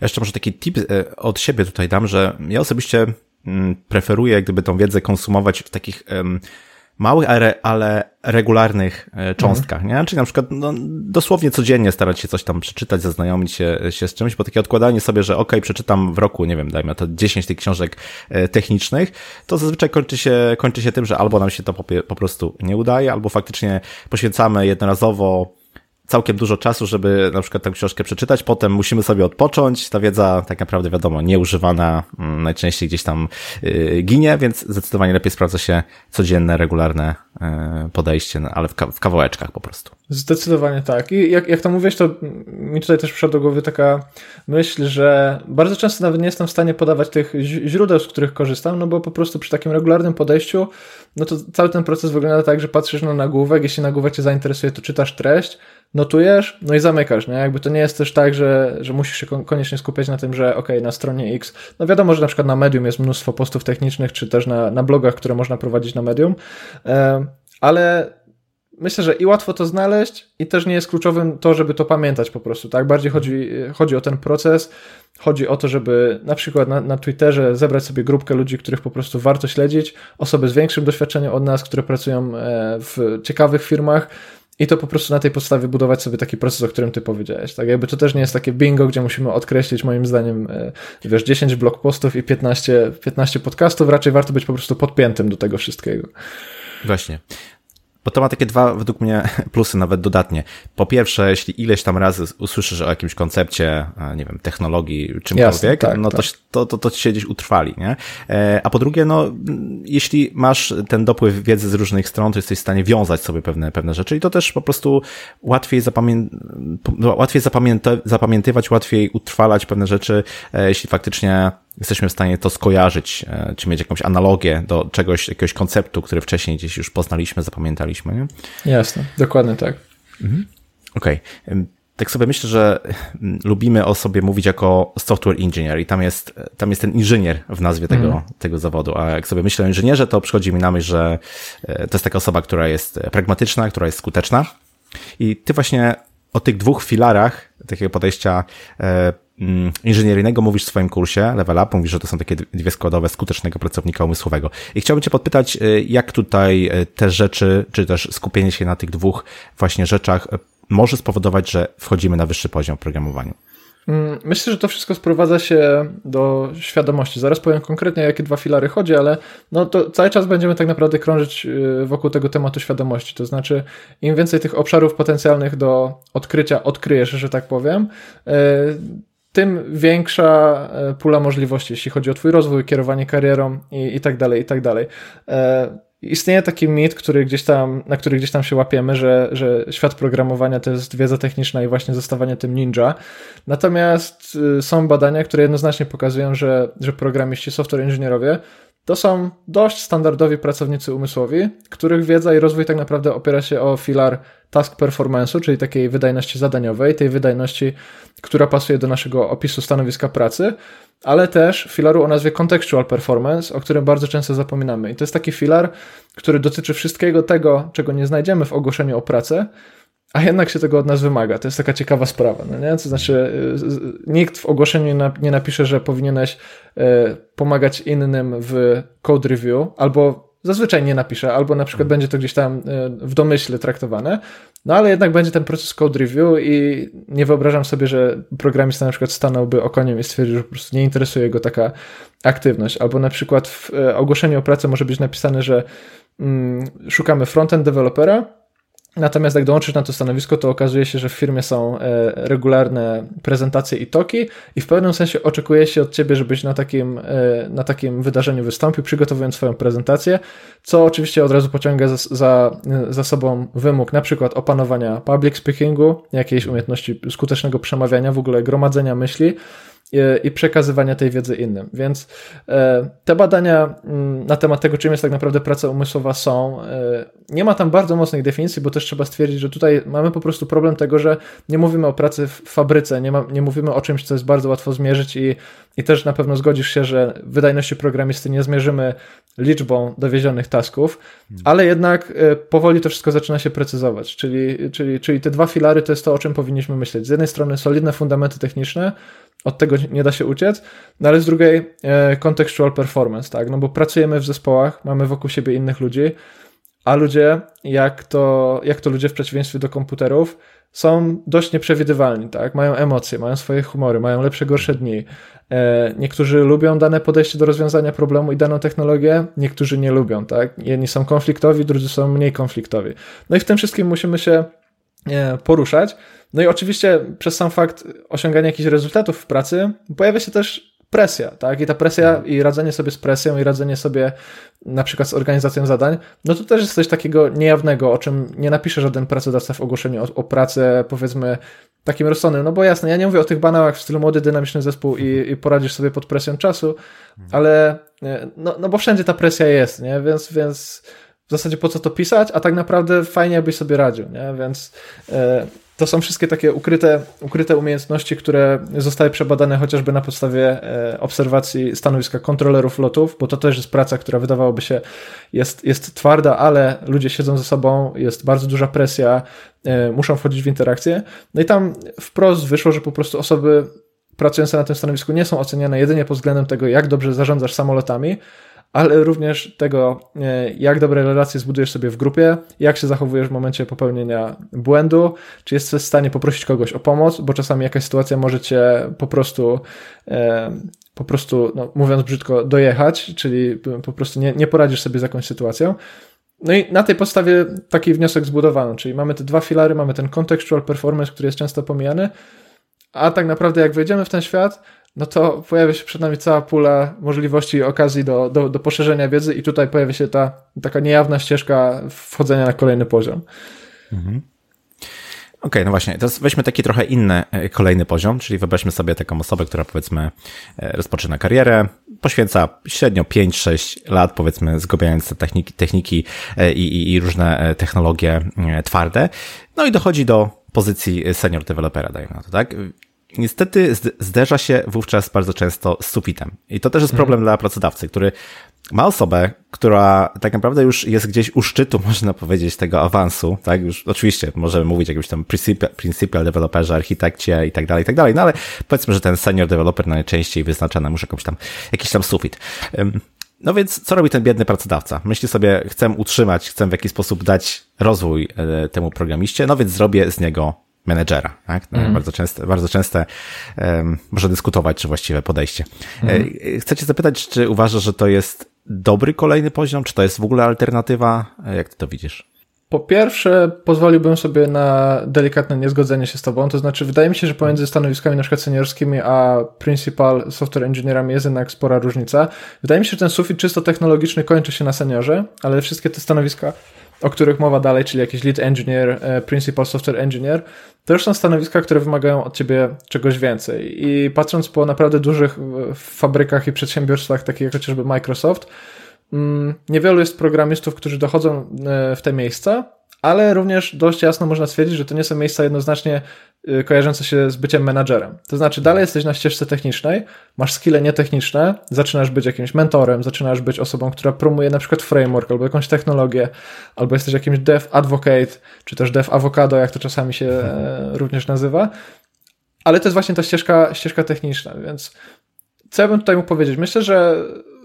Jeszcze może taki tip e, od siebie tutaj dam, że ja osobiście mm, preferuję gdyby tą wiedzę konsumować w takich małych, ale regularnych e, cząstkach, mhm. nie? Czyli na przykład no, dosłownie codziennie starać się coś tam przeczytać, zaznajomić się, się z czymś, bo takie odkładanie sobie, że ok, przeczytam w roku, nie wiem, dajmy to 10 tych książek e, technicznych, to zazwyczaj kończy się, kończy się tym, że albo nam się to po, po prostu nie udaje, albo faktycznie poświęcamy jednorazowo całkiem dużo czasu, żeby na przykład tę książkę przeczytać, potem musimy sobie odpocząć, ta wiedza tak naprawdę wiadomo, nieużywana, mm, najczęściej gdzieś tam yy, ginie, więc zdecydowanie lepiej sprawdza się codzienne, regularne yy, podejście, no, ale w, ka w kawałeczkach po prostu. Zdecydowanie tak. I jak, jak to mówisz, to mi tutaj też przyszła do głowy taka myśl, że bardzo często nawet nie jestem w stanie podawać tych źródeł, z których korzystam, no bo po prostu przy takim regularnym podejściu, no to cały ten proces wygląda tak, że patrzysz na nagłówek, jeśli nagłówek cię zainteresuje, to czytasz treść, notujesz, no i zamykasz, nie? Jakby to nie jest też tak, że, że musisz się koniecznie skupiać na tym, że ok, na stronie X, no wiadomo, że na przykład na Medium jest mnóstwo postów technicznych, czy też na, na blogach, które można prowadzić na Medium, ale myślę, że i łatwo to znaleźć i też nie jest kluczowym to, żeby to pamiętać po prostu, tak? Bardziej chodzi, chodzi o ten proces, chodzi o to, żeby na przykład na, na Twitterze zebrać sobie grupkę ludzi, których po prostu warto śledzić, osoby z większym doświadczeniem od nas, które pracują e, w ciekawych firmach, i to po prostu na tej podstawie budować sobie taki proces, o którym ty powiedziałeś. Tak jakby to też nie jest takie bingo, gdzie musimy odkreślić moim zdaniem, e, wiesz, 10 blog postów i 15, 15 podcastów. Raczej warto być po prostu podpiętym do tego wszystkiego. Właśnie. Bo to ma takie dwa, według mnie, plusy nawet dodatnie. Po pierwsze, jeśli ileś tam razy usłyszysz o jakimś koncepcie, nie wiem, technologii, czymkolwiek, Jasne, tak, no tak. To, to, to ci się gdzieś utrwali, nie? E, a po drugie, no, jeśli masz ten dopływ wiedzy z różnych stron, to jesteś w stanie wiązać sobie pewne, pewne rzeczy i to też po prostu łatwiej, zapamię łatwiej zapamięta zapamiętywać, łatwiej utrwalać pewne rzeczy, e, jeśli faktycznie jesteśmy w stanie to skojarzyć, e, czy mieć jakąś analogię do czegoś, jakiegoś konceptu, który wcześniej gdzieś już poznaliśmy, zapamiętaliśmy. Nie? Jasne, dokładnie tak. Mhm. Okej. Okay. Tak sobie myślę, że mm, lubimy o sobie mówić jako software engineer i tam jest, tam jest ten inżynier w nazwie tego, mm. tego zawodu. A jak sobie myślę o inżynierze, to przychodzi mi na myśl, że e, to jest taka osoba, która jest pragmatyczna, która jest skuteczna. I ty właśnie o tych dwóch filarach takiego podejścia e, inżynieryjnego mówisz w swoim kursie Level Up, mówisz, że to są takie dwie składowe skutecznego pracownika umysłowego. I chciałbym Cię podpytać, y, jak tutaj y, te rzeczy, czy też skupienie się na tych dwóch właśnie rzeczach y, może spowodować, że wchodzimy na wyższy poziom w programowaniu? Mm, myślę, że to wszystko sprowadza się do świadomości. Zaraz powiem konkretnie, jakie dwa filary chodzi, ale no to cały czas będziemy tak naprawdę krążyć wokół tego tematu świadomości. To znaczy, im więcej tych obszarów potencjalnych do odkrycia odkryjesz, że tak powiem, tym większa e, pula możliwości, jeśli chodzi o Twój rozwój, kierowanie karierą i, i tak dalej, i tak dalej. E, istnieje taki mit, który gdzieś tam, na który gdzieś tam się łapiemy, że, że świat programowania to jest wiedza techniczna i właśnie zostawanie tym ninja. Natomiast y, są badania, które jednoznacznie pokazują, że, że programiści, software inżynierowie to są dość standardowi pracownicy umysłowi, których wiedza i rozwój tak naprawdę opiera się o filar task performance'u, czyli takiej wydajności zadaniowej, tej wydajności, która pasuje do naszego opisu stanowiska pracy, ale też filaru o nazwie contextual performance, o którym bardzo często zapominamy. I to jest taki filar, który dotyczy wszystkiego tego, czego nie znajdziemy w ogłoszeniu o pracę, a jednak się tego od nas wymaga. To jest taka ciekawa sprawa, no nie? To znaczy, y, nikt w ogłoszeniu nie napisze, że powinieneś y, pomagać innym w code review, albo zazwyczaj nie napisze, albo na przykład będzie to gdzieś tam y, w domyśle traktowane, no ale jednak będzie ten proces code review i nie wyobrażam sobie, że programista na przykład stanąłby okoniem i stwierdził, że po prostu nie interesuje go taka aktywność, albo na przykład w ogłoszeniu o pracę może być napisane, że mm, szukamy frontend dewelopera, Natomiast jak dołączysz na to stanowisko, to okazuje się, że w firmie są e, regularne prezentacje i toki i w pewnym sensie oczekuje się od ciebie, żebyś na takim, e, na takim wydarzeniu wystąpił, przygotowując swoją prezentację, co oczywiście od razu pociąga za, za, za sobą wymóg na przykład opanowania public speakingu, jakiejś umiejętności skutecznego przemawiania, w ogóle gromadzenia myśli, i przekazywania tej wiedzy innym. Więc e, te badania mm, na temat tego, czym jest tak naprawdę praca umysłowa, są. E, nie ma tam bardzo mocnych definicji, bo też trzeba stwierdzić, że tutaj mamy po prostu problem tego, że nie mówimy o pracy w fabryce, nie, ma, nie mówimy o czymś, co jest bardzo łatwo zmierzyć i, i też na pewno zgodzisz się, że wydajności programisty nie zmierzymy liczbą dowiezionych tasków, hmm. ale jednak e, powoli to wszystko zaczyna się precyzować, czyli, czyli, czyli te dwa filary to jest to, o czym powinniśmy myśleć. Z jednej strony solidne fundamenty techniczne, od tego nie da się uciec, no ale z drugiej e, contextual performance, tak, no bo pracujemy w zespołach, mamy wokół siebie innych ludzi, a ludzie, jak to, jak to ludzie w przeciwieństwie do komputerów, są dość nieprzewidywalni, tak, mają emocje, mają swoje humory, mają lepsze, gorsze dni. E, niektórzy lubią dane podejście do rozwiązania problemu i daną technologię, niektórzy nie lubią, tak, jedni są konfliktowi, drudzy są mniej konfliktowi. No i w tym wszystkim musimy się poruszać. No i oczywiście przez sam fakt osiągania jakichś rezultatów w pracy pojawia się też presja, tak? I ta presja mhm. i radzenie sobie z presją i radzenie sobie na przykład z organizacją zadań, no to też jest coś takiego niejawnego, o czym nie napisze żaden pracodawca w ogłoszeniu o, o pracę, powiedzmy, takim rozsądnym. No bo jasne, ja nie mówię o tych banałach w stylu młody, dynamiczny zespół i, i poradzisz sobie pod presją czasu, mhm. ale e, no, no bo wszędzie ta presja jest, nie? Więc, więc w zasadzie po co to pisać, a tak naprawdę fajnie, jakbyś sobie radził, nie? Więc e, to są wszystkie takie ukryte, ukryte umiejętności, które zostały przebadane chociażby na podstawie e, obserwacji stanowiska kontrolerów lotów, bo to też jest praca, która wydawałoby się jest, jest twarda, ale ludzie siedzą ze sobą, jest bardzo duża presja, e, muszą wchodzić w interakcję. No i tam wprost wyszło, że po prostu osoby pracujące na tym stanowisku nie są oceniane jedynie pod względem tego, jak dobrze zarządzasz samolotami, ale również tego, e, jak dobre relacje zbudujesz sobie w grupie, jak się zachowujesz w momencie popełnienia błędu, czy jesteś w stanie poprosić kogoś o pomoc, bo czasami jakaś sytuacja może cię po prostu e, po prostu, no, mówiąc brzydko, dojechać, czyli po prostu nie, nie poradzisz sobie z jakąś sytuacją. No i na tej podstawie taki wniosek zbudowano, czyli mamy te dwa filary, mamy ten contextual performance, który jest często pomijany, a tak naprawdę jak wejdziemy w ten świat, no to pojawia się przed nami cała pula możliwości i okazji do, do, do poszerzenia wiedzy i tutaj pojawia się ta taka niejawna ścieżka wchodzenia na kolejny poziom. Mhm. Okej, okay, no właśnie, to weźmy taki trochę inny e, kolejny poziom, czyli wyobraźmy sobie taką osobę, która powiedzmy e, rozpoczyna karierę, poświęca średnio 5-6 lat, powiedzmy, zgłębiając te techniki, techniki e, i, i, i różne technologie twarde, no i dochodzi do pozycji senior developera, dajmy na to, tak? Niestety zderza się wówczas bardzo często z sufitem. I to też jest problem hmm. dla pracodawcy, który ma osobę, która tak naprawdę już jest gdzieś u szczytu, można powiedzieć, tego awansu, tak? Już oczywiście możemy mówić o jakimś tam principal, principal developerze, architekcie i tak dalej, i tak dalej, no ale powiedzmy, że ten senior developer najczęściej wyznacza nam już jakąś tam, jakiś tam sufit. No więc co robi ten biedny pracodawca? Myśli sobie, chcę utrzymać, chcę w jakiś sposób dać rozwój e, temu programiście, no więc zrobię z niego menedżera. Tak? Mm. Bardzo częste, bardzo częste um, można dyskutować, czy właściwe podejście. Mm. Chcę cię zapytać, czy uważasz, że to jest dobry kolejny poziom, czy to jest w ogóle alternatywa? E, jak ty to widzisz? Po pierwsze, pozwoliłbym sobie na delikatne niezgodzenie się z tobą, to znaczy wydaje mi się, że pomiędzy stanowiskami na przykład seniorskimi a principal software engineerami jest jednak spora różnica. Wydaje mi się, że ten sufit czysto technologiczny kończy się na seniorze, ale wszystkie te stanowiska o których mowa dalej, czyli jakiś lead engineer, e, principal software engineer, to już są stanowiska, które wymagają od ciebie czegoś więcej. I patrząc po naprawdę dużych e, fabrykach i przedsiębiorstwach, takich jak chociażby Microsoft, mm, niewielu jest programistów, którzy dochodzą e, w te miejsca, ale również dość jasno można stwierdzić, że to nie są miejsca jednoznacznie kojarzące się z byciem menadżerem. To znaczy, dalej jesteś na ścieżce technicznej, masz skille nietechniczne, zaczynasz być jakimś mentorem, zaczynasz być osobą, która promuje na przykład framework albo jakąś technologię, albo jesteś jakimś dev advocate, czy też dev avocado, jak to czasami się e, również nazywa. Ale to jest właśnie ta ścieżka, ścieżka techniczna, więc co ja bym tutaj mógł powiedzieć? Myślę, że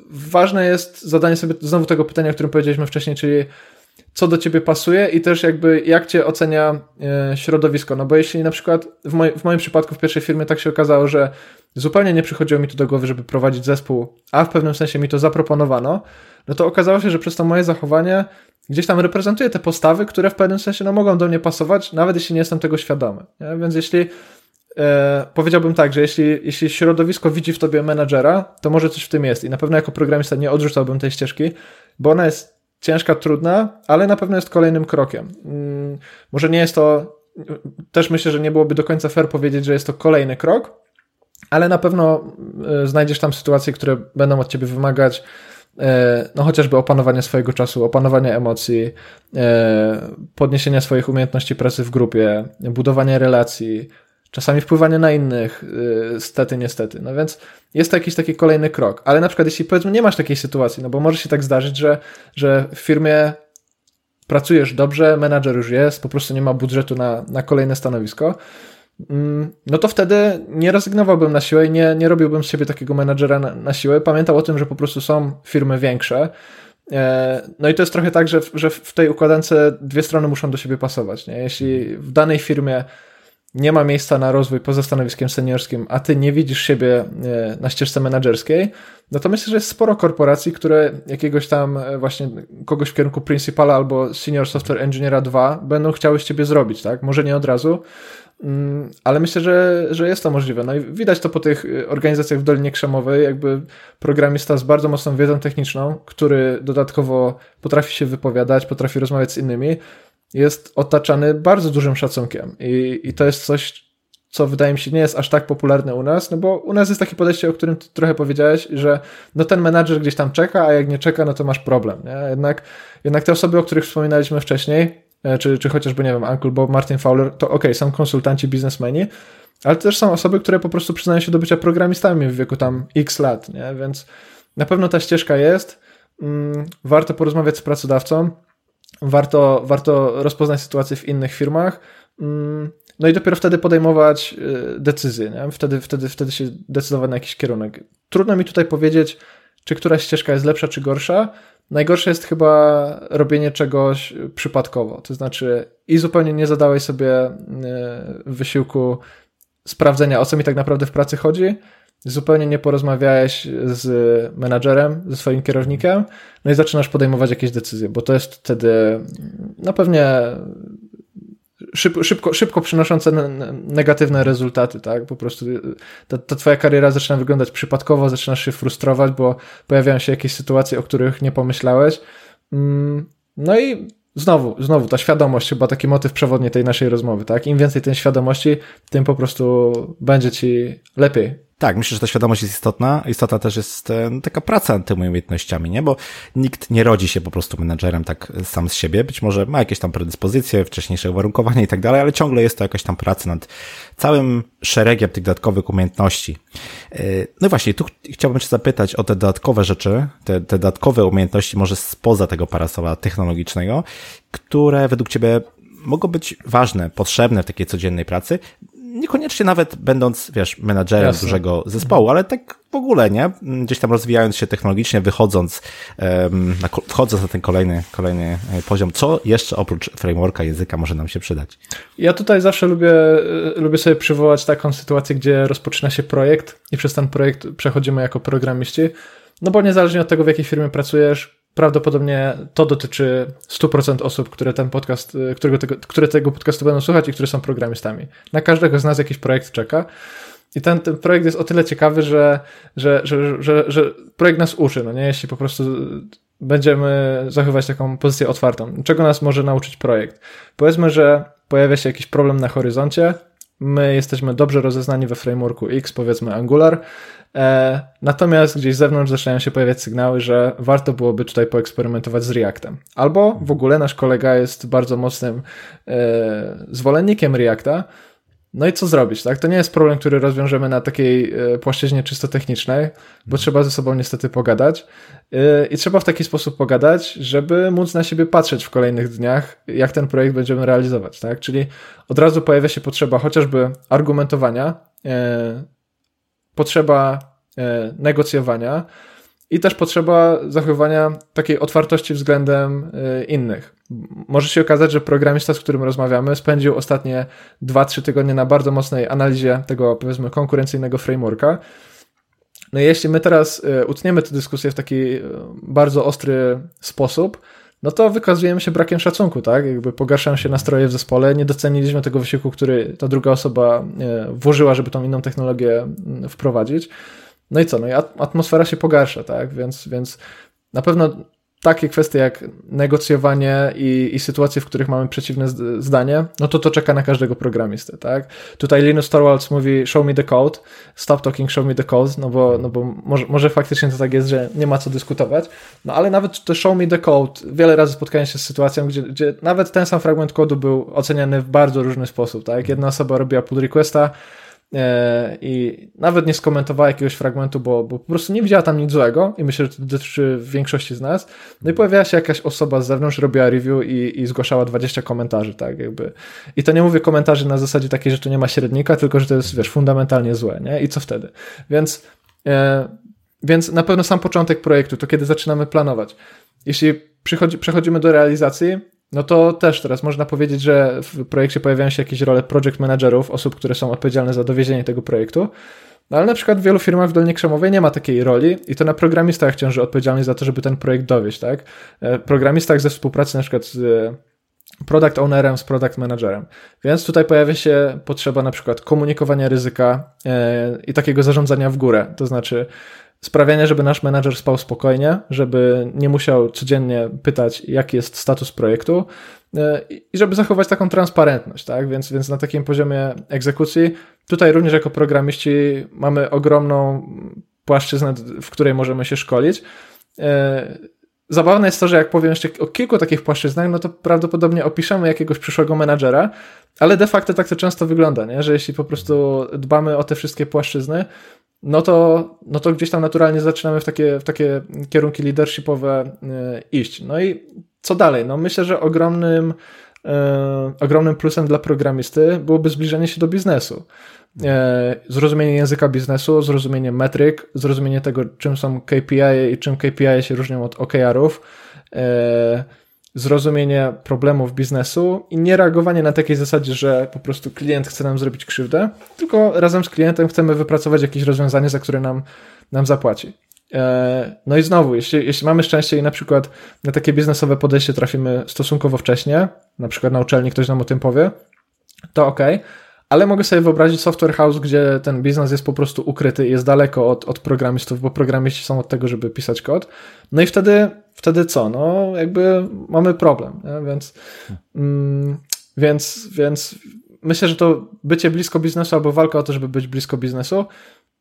ważne jest zadanie sobie znowu tego pytania, o którym powiedzieliśmy wcześniej, czyli co do ciebie pasuje i też jakby jak cię ocenia e, środowisko. No bo jeśli na przykład w, moj, w moim przypadku w pierwszej firmie tak się okazało, że zupełnie nie przychodziło mi to do głowy, żeby prowadzić zespół, a w pewnym sensie mi to zaproponowano, no to okazało się, że przez to moje zachowanie gdzieś tam reprezentuję te postawy, które w pewnym sensie no, mogą do mnie pasować, nawet jeśli nie jestem tego świadomy. Nie? Więc jeśli e, powiedziałbym tak, że jeśli, jeśli środowisko widzi w tobie menadżera, to może coś w tym jest i na pewno jako programista nie odrzucałbym tej ścieżki, bo ona jest ciężka, trudna, ale na pewno jest kolejnym krokiem. Mm, może nie jest to, też myślę, że nie byłoby do końca fair powiedzieć, że jest to kolejny krok, ale na pewno e, znajdziesz tam sytuacje, które będą od ciebie wymagać e, no chociażby opanowania swojego czasu, opanowania emocji, e, podniesienia swoich umiejętności pracy w grupie, budowania relacji, czasami wpływanie na innych, yy, stety, niestety. No więc jest to jakiś taki kolejny krok. Ale na przykład, jeśli powiedzmy nie masz takiej sytuacji, no bo może się tak zdarzyć, że, że w firmie pracujesz dobrze, menadżer już jest, po prostu nie ma budżetu na, na kolejne stanowisko, mm, no to wtedy nie rezygnowałbym na siłę i nie, nie robiłbym z siebie takiego menadżera na, na siłę. Pamiętał o tym, że po prostu są firmy większe. E, no i to jest trochę tak, że, że w tej układance dwie strony muszą do siebie pasować. Nie? Jeśli w danej firmie nie ma miejsca na rozwój poza stanowiskiem seniorskim, a ty nie widzisz siebie e, na ścieżce menedżerskiej, no to myślę, że jest sporo korporacji, które jakiegoś tam e, właśnie kogoś w kierunku principala albo senior software engineera 2 będą chciały z ciebie zrobić, tak? Może nie od razu, mm, ale myślę, że, że jest to możliwe. No i widać to po tych e, organizacjach w Dolinie Krzemowej, jakby programista z bardzo mocną wiedzą techniczną, który dodatkowo potrafi się wypowiadać, potrafi rozmawiać z innymi, jest otaczany bardzo dużym szacunkiem i, i to jest coś, co wydaje mi się nie jest aż tak popularne u nas, no bo u nas jest takie podejście, o którym ty trochę powiedziałeś, że no ten menadżer gdzieś tam czeka, a jak nie czeka, no to masz problem, nie? Jednak, jednak te osoby, o których wspominaliśmy wcześniej, e, czy, czy chociażby, nie wiem, Uncle Bob, Martin Fowler, to ok, są konsultanci, biznesmeni, ale też są osoby, które po prostu przyznają się do bycia programistami w wieku tam x lat, nie? Więc na pewno ta ścieżka jest, mm, warto porozmawiać z pracodawcą, warto, warto rozpoznać sytuację w innych firmach. Mm, no i dopiero wtedy podejmować y, decyzje, nie? Wtedy, wtedy, wtedy się decydować na jakiś kierunek. Trudno mi tutaj powiedzieć, czy któraś ścieżka jest lepsza, czy gorsza. Najgorsze jest chyba robienie czegoś przypadkowo. To znaczy, i zupełnie nie zadałeś sobie y, wysiłku sprawdzenia, o co mi tak naprawdę w pracy chodzi, zupełnie nie porozmawiałeś z menadżerem, ze swoim kierownikiem, no i zaczynasz podejmować jakieś decyzje, bo to jest wtedy no pewnie szybko, szybko, szybko przynoszące negatywne rezultaty, tak? Po prostu ta, ta twoja kariera zaczyna wyglądać przypadkowo, zaczynasz się frustrować, bo pojawiają się jakieś sytuacje, o których nie pomyślałeś. Mm, no i znowu, znowu ta świadomość, chyba taki motyw przewodni tej naszej rozmowy, tak? Im więcej tej świadomości, tym po prostu będzie ci lepiej tak, myślę, że ta świadomość jest istotna. Istotna też jest e, taka praca nad tymi umiejętnościami, nie? Bo nikt nie rodzi się po prostu menadżerem tak sam z siebie. Być może ma jakieś tam predyspozycje, wcześniejsze uwarunkowania i tak dalej, ale ciągle jest to jakaś tam praca nad całym szeregiem tych dodatkowych umiejętności. E, no i właśnie, tu chciałbym Cię zapytać o te dodatkowe rzeczy, te, te dodatkowe umiejętności może spoza tego parasola technologicznego, które według Ciebie mogą być ważne, potrzebne w takiej codziennej pracy, niekoniecznie nawet będąc, wiesz, menadżerem Jasne. dużego zespołu, ale tak w ogóle, nie? Gdzieś tam rozwijając się technologicznie, wychodząc, na, wchodząc na ten kolejny, kolejny e, poziom, co jeszcze oprócz frameworka języka może nam się przydać? Ja tutaj zawsze lubię, e, lubię sobie przywołać taką sytuację, gdzie rozpoczyna się projekt i przez ten projekt przechodzimy jako programiści, no bo niezależnie od tego, w jakiej firmie pracujesz, prawdopodobnie to dotyczy 100% osób, które ten podcast, y, którego tego, które tego podcastu będą słuchać i które są programistami. Na każdego z nas jakiś projekt czeka. I ten, ten projekt jest o tyle ciekawy, że, że, że, że, że projekt nas uczy, no nie? Jeśli po prostu będziemy zachowywać taką pozycję otwartą. Czego nas może nauczyć projekt? Powiedzmy, że pojawia się jakiś problem na horyzoncie, my jesteśmy dobrze rozeznani we frameworku X, powiedzmy Angular, E, natomiast gdzieś z zewnątrz zaczynają się pojawiać sygnały, że warto byłoby tutaj poeksperymentować z Reactem. Albo w ogóle nasz kolega jest bardzo mocnym e, zwolennikiem Reacta. No i co zrobić, tak? To nie jest problem, który rozwiążemy na takiej e, płaszczyźnie czysto technicznej, bo trzeba ze sobą niestety pogadać. I trzeba w taki sposób pogadać, żeby móc na siebie patrzeć w kolejnych dniach, jak ten projekt będziemy realizować, tak? Czyli od razu pojawia się potrzeba chociażby argumentowania, potrzeba e, negocjowania i też potrzeba zachowania takiej otwartości względem e, innych. Może się okazać, że programista, z którym rozmawiamy, spędził ostatnie 2-3 tygodnie na bardzo mocnej analizie tego, powiedzmy, konkurencyjnego frameworka. No i jeśli my teraz e, utniemy tę dyskusję w taki bardzo ostry sposób, no to wykazujemy się brakiem szacunku, tak? Jakby pogarszają się nastroje w zespole, nie doceniliśmy tego wysiłku, który ta druga osoba włożyła, żeby tą inną technologię mm, wprowadzić. No i co? No i atmosfera się pogarsza, tak? Więc, więc na pewno takie kwestie jak negocjowanie i, i sytuacje, w których mamy przeciwne zdanie, no to to czeka na każdego programisty, tak? Tutaj Linus Torvalds mówi show me the code, stop talking, show me the code, no bo, no bo może, może faktycznie to tak jest, że nie ma co dyskutować, no ale nawet to show me the code, wiele razy spotkałem się z sytuacją, gdzie, gdzie nawet ten sam fragment kodu był oceniany w bardzo różny sposób, tak? Jedna osoba robiła pull requesta, i nawet nie skomentowała jakiegoś fragmentu, bo, bo po prostu nie widziała tam nic złego i myślę, że to dotyczy większości z nas. No i pojawiała się jakaś osoba z zewnątrz, robiła review i, i zgłaszała 20 komentarzy, tak jakby. I to nie mówię komentarzy na zasadzie takiej, że to nie ma średnika, tylko że to jest, wiesz, fundamentalnie złe, nie? I co wtedy? Więc, e, więc na pewno sam początek projektu, to kiedy zaczynamy planować. Jeśli przechodzimy do realizacji, no to też teraz można powiedzieć, że w projekcie pojawiają się jakieś role project managerów, osób, które są odpowiedzialne za dowiezienie tego projektu. No ale na przykład w wielu firmach w Dolnie Krzemowej nie ma takiej roli i to na programistach ciąży odpowiedzialność za to, żeby ten projekt dowieść, tak? E, programistach ze współpracy na przykład z e, product ownerem, z product managerem. Więc tutaj pojawia się potrzeba na przykład komunikowania ryzyka e, i takiego zarządzania w górę. To znaczy sprawiania, żeby nasz menadżer spał spokojnie, żeby nie musiał codziennie pytać, jaki jest status projektu e, i żeby zachować taką transparentność, tak? Więc, więc na takim poziomie egzekucji, tutaj również jako programiści mamy ogromną płaszczyznę, w której możemy się szkolić. E, zabawne jest to, że jak powiem jeszcze o kilku takich płaszczyznach, no to prawdopodobnie opiszemy jakiegoś przyszłego menadżera, ale de facto tak to często wygląda, nie? że jeśli po prostu dbamy o te wszystkie płaszczyzny, no to, no to gdzieś tam naturalnie zaczynamy w takie, w takie kierunki leadershipowe e, iść. No i co dalej? No myślę, że ogromnym, e, ogromnym plusem dla programisty byłoby zbliżenie się do biznesu. E, zrozumienie języka biznesu, zrozumienie metryk, zrozumienie tego, czym są KPI i czym KPI się różnią od OKR-ów zrozumienie problemów biznesu i nie reagowanie na takiej zasadzie, że po prostu klient chce nam zrobić krzywdę, tylko razem z klientem chcemy wypracować jakieś rozwiązanie, za które nam, nam zapłaci. E, no i znowu, jeśli, jeśli mamy szczęście i na przykład na takie biznesowe podejście trafimy stosunkowo wcześnie, na przykład na uczelni ktoś nam o tym powie, to ok, ale mogę sobie wyobrazić software house, gdzie ten biznes jest po prostu ukryty, jest daleko od, od programistów, bo programiści są od tego, żeby pisać kod. No i wtedy, wtedy co? No, jakby mamy problem, nie? Więc, mm, więc, więc myślę, że to bycie blisko biznesu albo walka o to, żeby być blisko biznesu,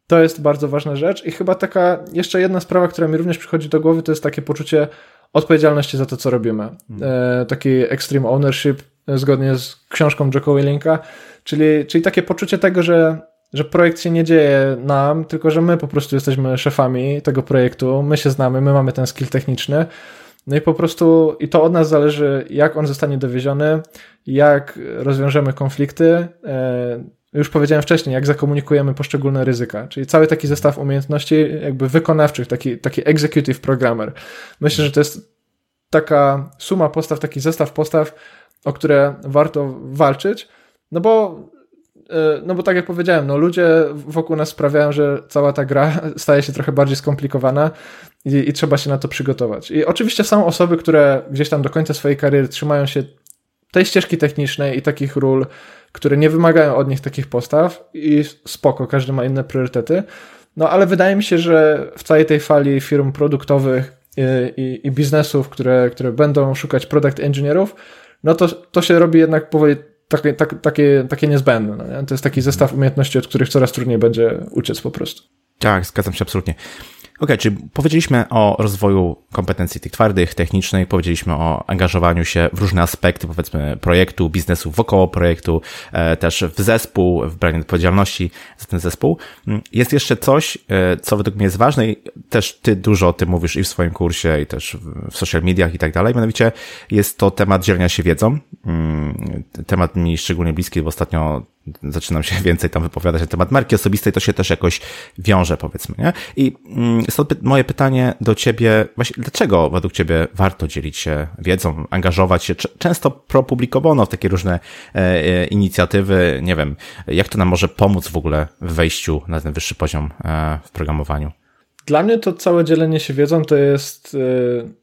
to jest bardzo ważna rzecz. I chyba taka jeszcze jedna sprawa, która mi również przychodzi do głowy, to jest takie poczucie odpowiedzialności za to, co robimy. Hmm. E, taki extreme ownership, zgodnie z książką Jocko Willinka, czyli, czyli takie poczucie tego, że, że projekt się nie dzieje nam, tylko że my po prostu jesteśmy szefami tego projektu, my się znamy, my mamy ten skill techniczny. No i po prostu, i to od nas zależy, jak on zostanie dowieziony, jak rozwiążemy konflikty. E, już powiedziałem wcześniej, jak zakomunikujemy poszczególne ryzyka, czyli cały taki zestaw umiejętności jakby wykonawczych, taki, taki executive programmer. Myślę, że to jest taka suma postaw, taki zestaw postaw, o które warto walczyć, no bo no bo tak jak powiedziałem, no ludzie wokół nas sprawiają, że cała ta gra staje się trochę bardziej skomplikowana i, i, trzeba się na to przygotować. I oczywiście są osoby, które gdzieś tam do końca swojej kariery trzymają się tej ścieżki technicznej i takich ról, które nie wymagają od nich takich postaw i spoko, każdy ma inne priorytety. No ale wydaje mi się, że w całej tej fali firm produktowych i, i, i biznesów, które, które będą szukać product engineerów, no to, to się robi jednak powoli takie, tak, takie, takie niezbędne. No to jest taki zestaw umiejętności, od których coraz trudniej będzie uciec po prostu. Tak, zgadzam się absolutnie. OK, czyli powiedzieliśmy o rozwoju kompetencji tych twardych, technicznych, powiedzieliśmy o angażowaniu się w różne aspekty, powiedzmy, projektu, biznesu wokoło projektu, e, też w zespół, w branie odpowiedzialności za ten zespół. Mm, jest jeszcze coś, e, co według mnie jest ważne i też ty dużo o tym mówisz i w swoim kursie, i też w social mediach i tak dalej, mianowicie jest to temat dzielenia się wiedzą. Mm, temat mi szczególnie bliski, bo ostatnio zaczynam się więcej tam wypowiadać na temat marki osobistej, to się też jakoś wiąże, powiedzmy, nie? I mm, stąd moje pytanie do ciebie, właśnie dlaczego według ciebie warto dzielić się wiedzą, angażować się? Często propublikowano w takie różne e, e, inicjatywy, nie wiem, jak to nam może pomóc w ogóle w wejściu na ten wyższy poziom e, w programowaniu? Dla mnie to całe dzielenie się wiedzą to jest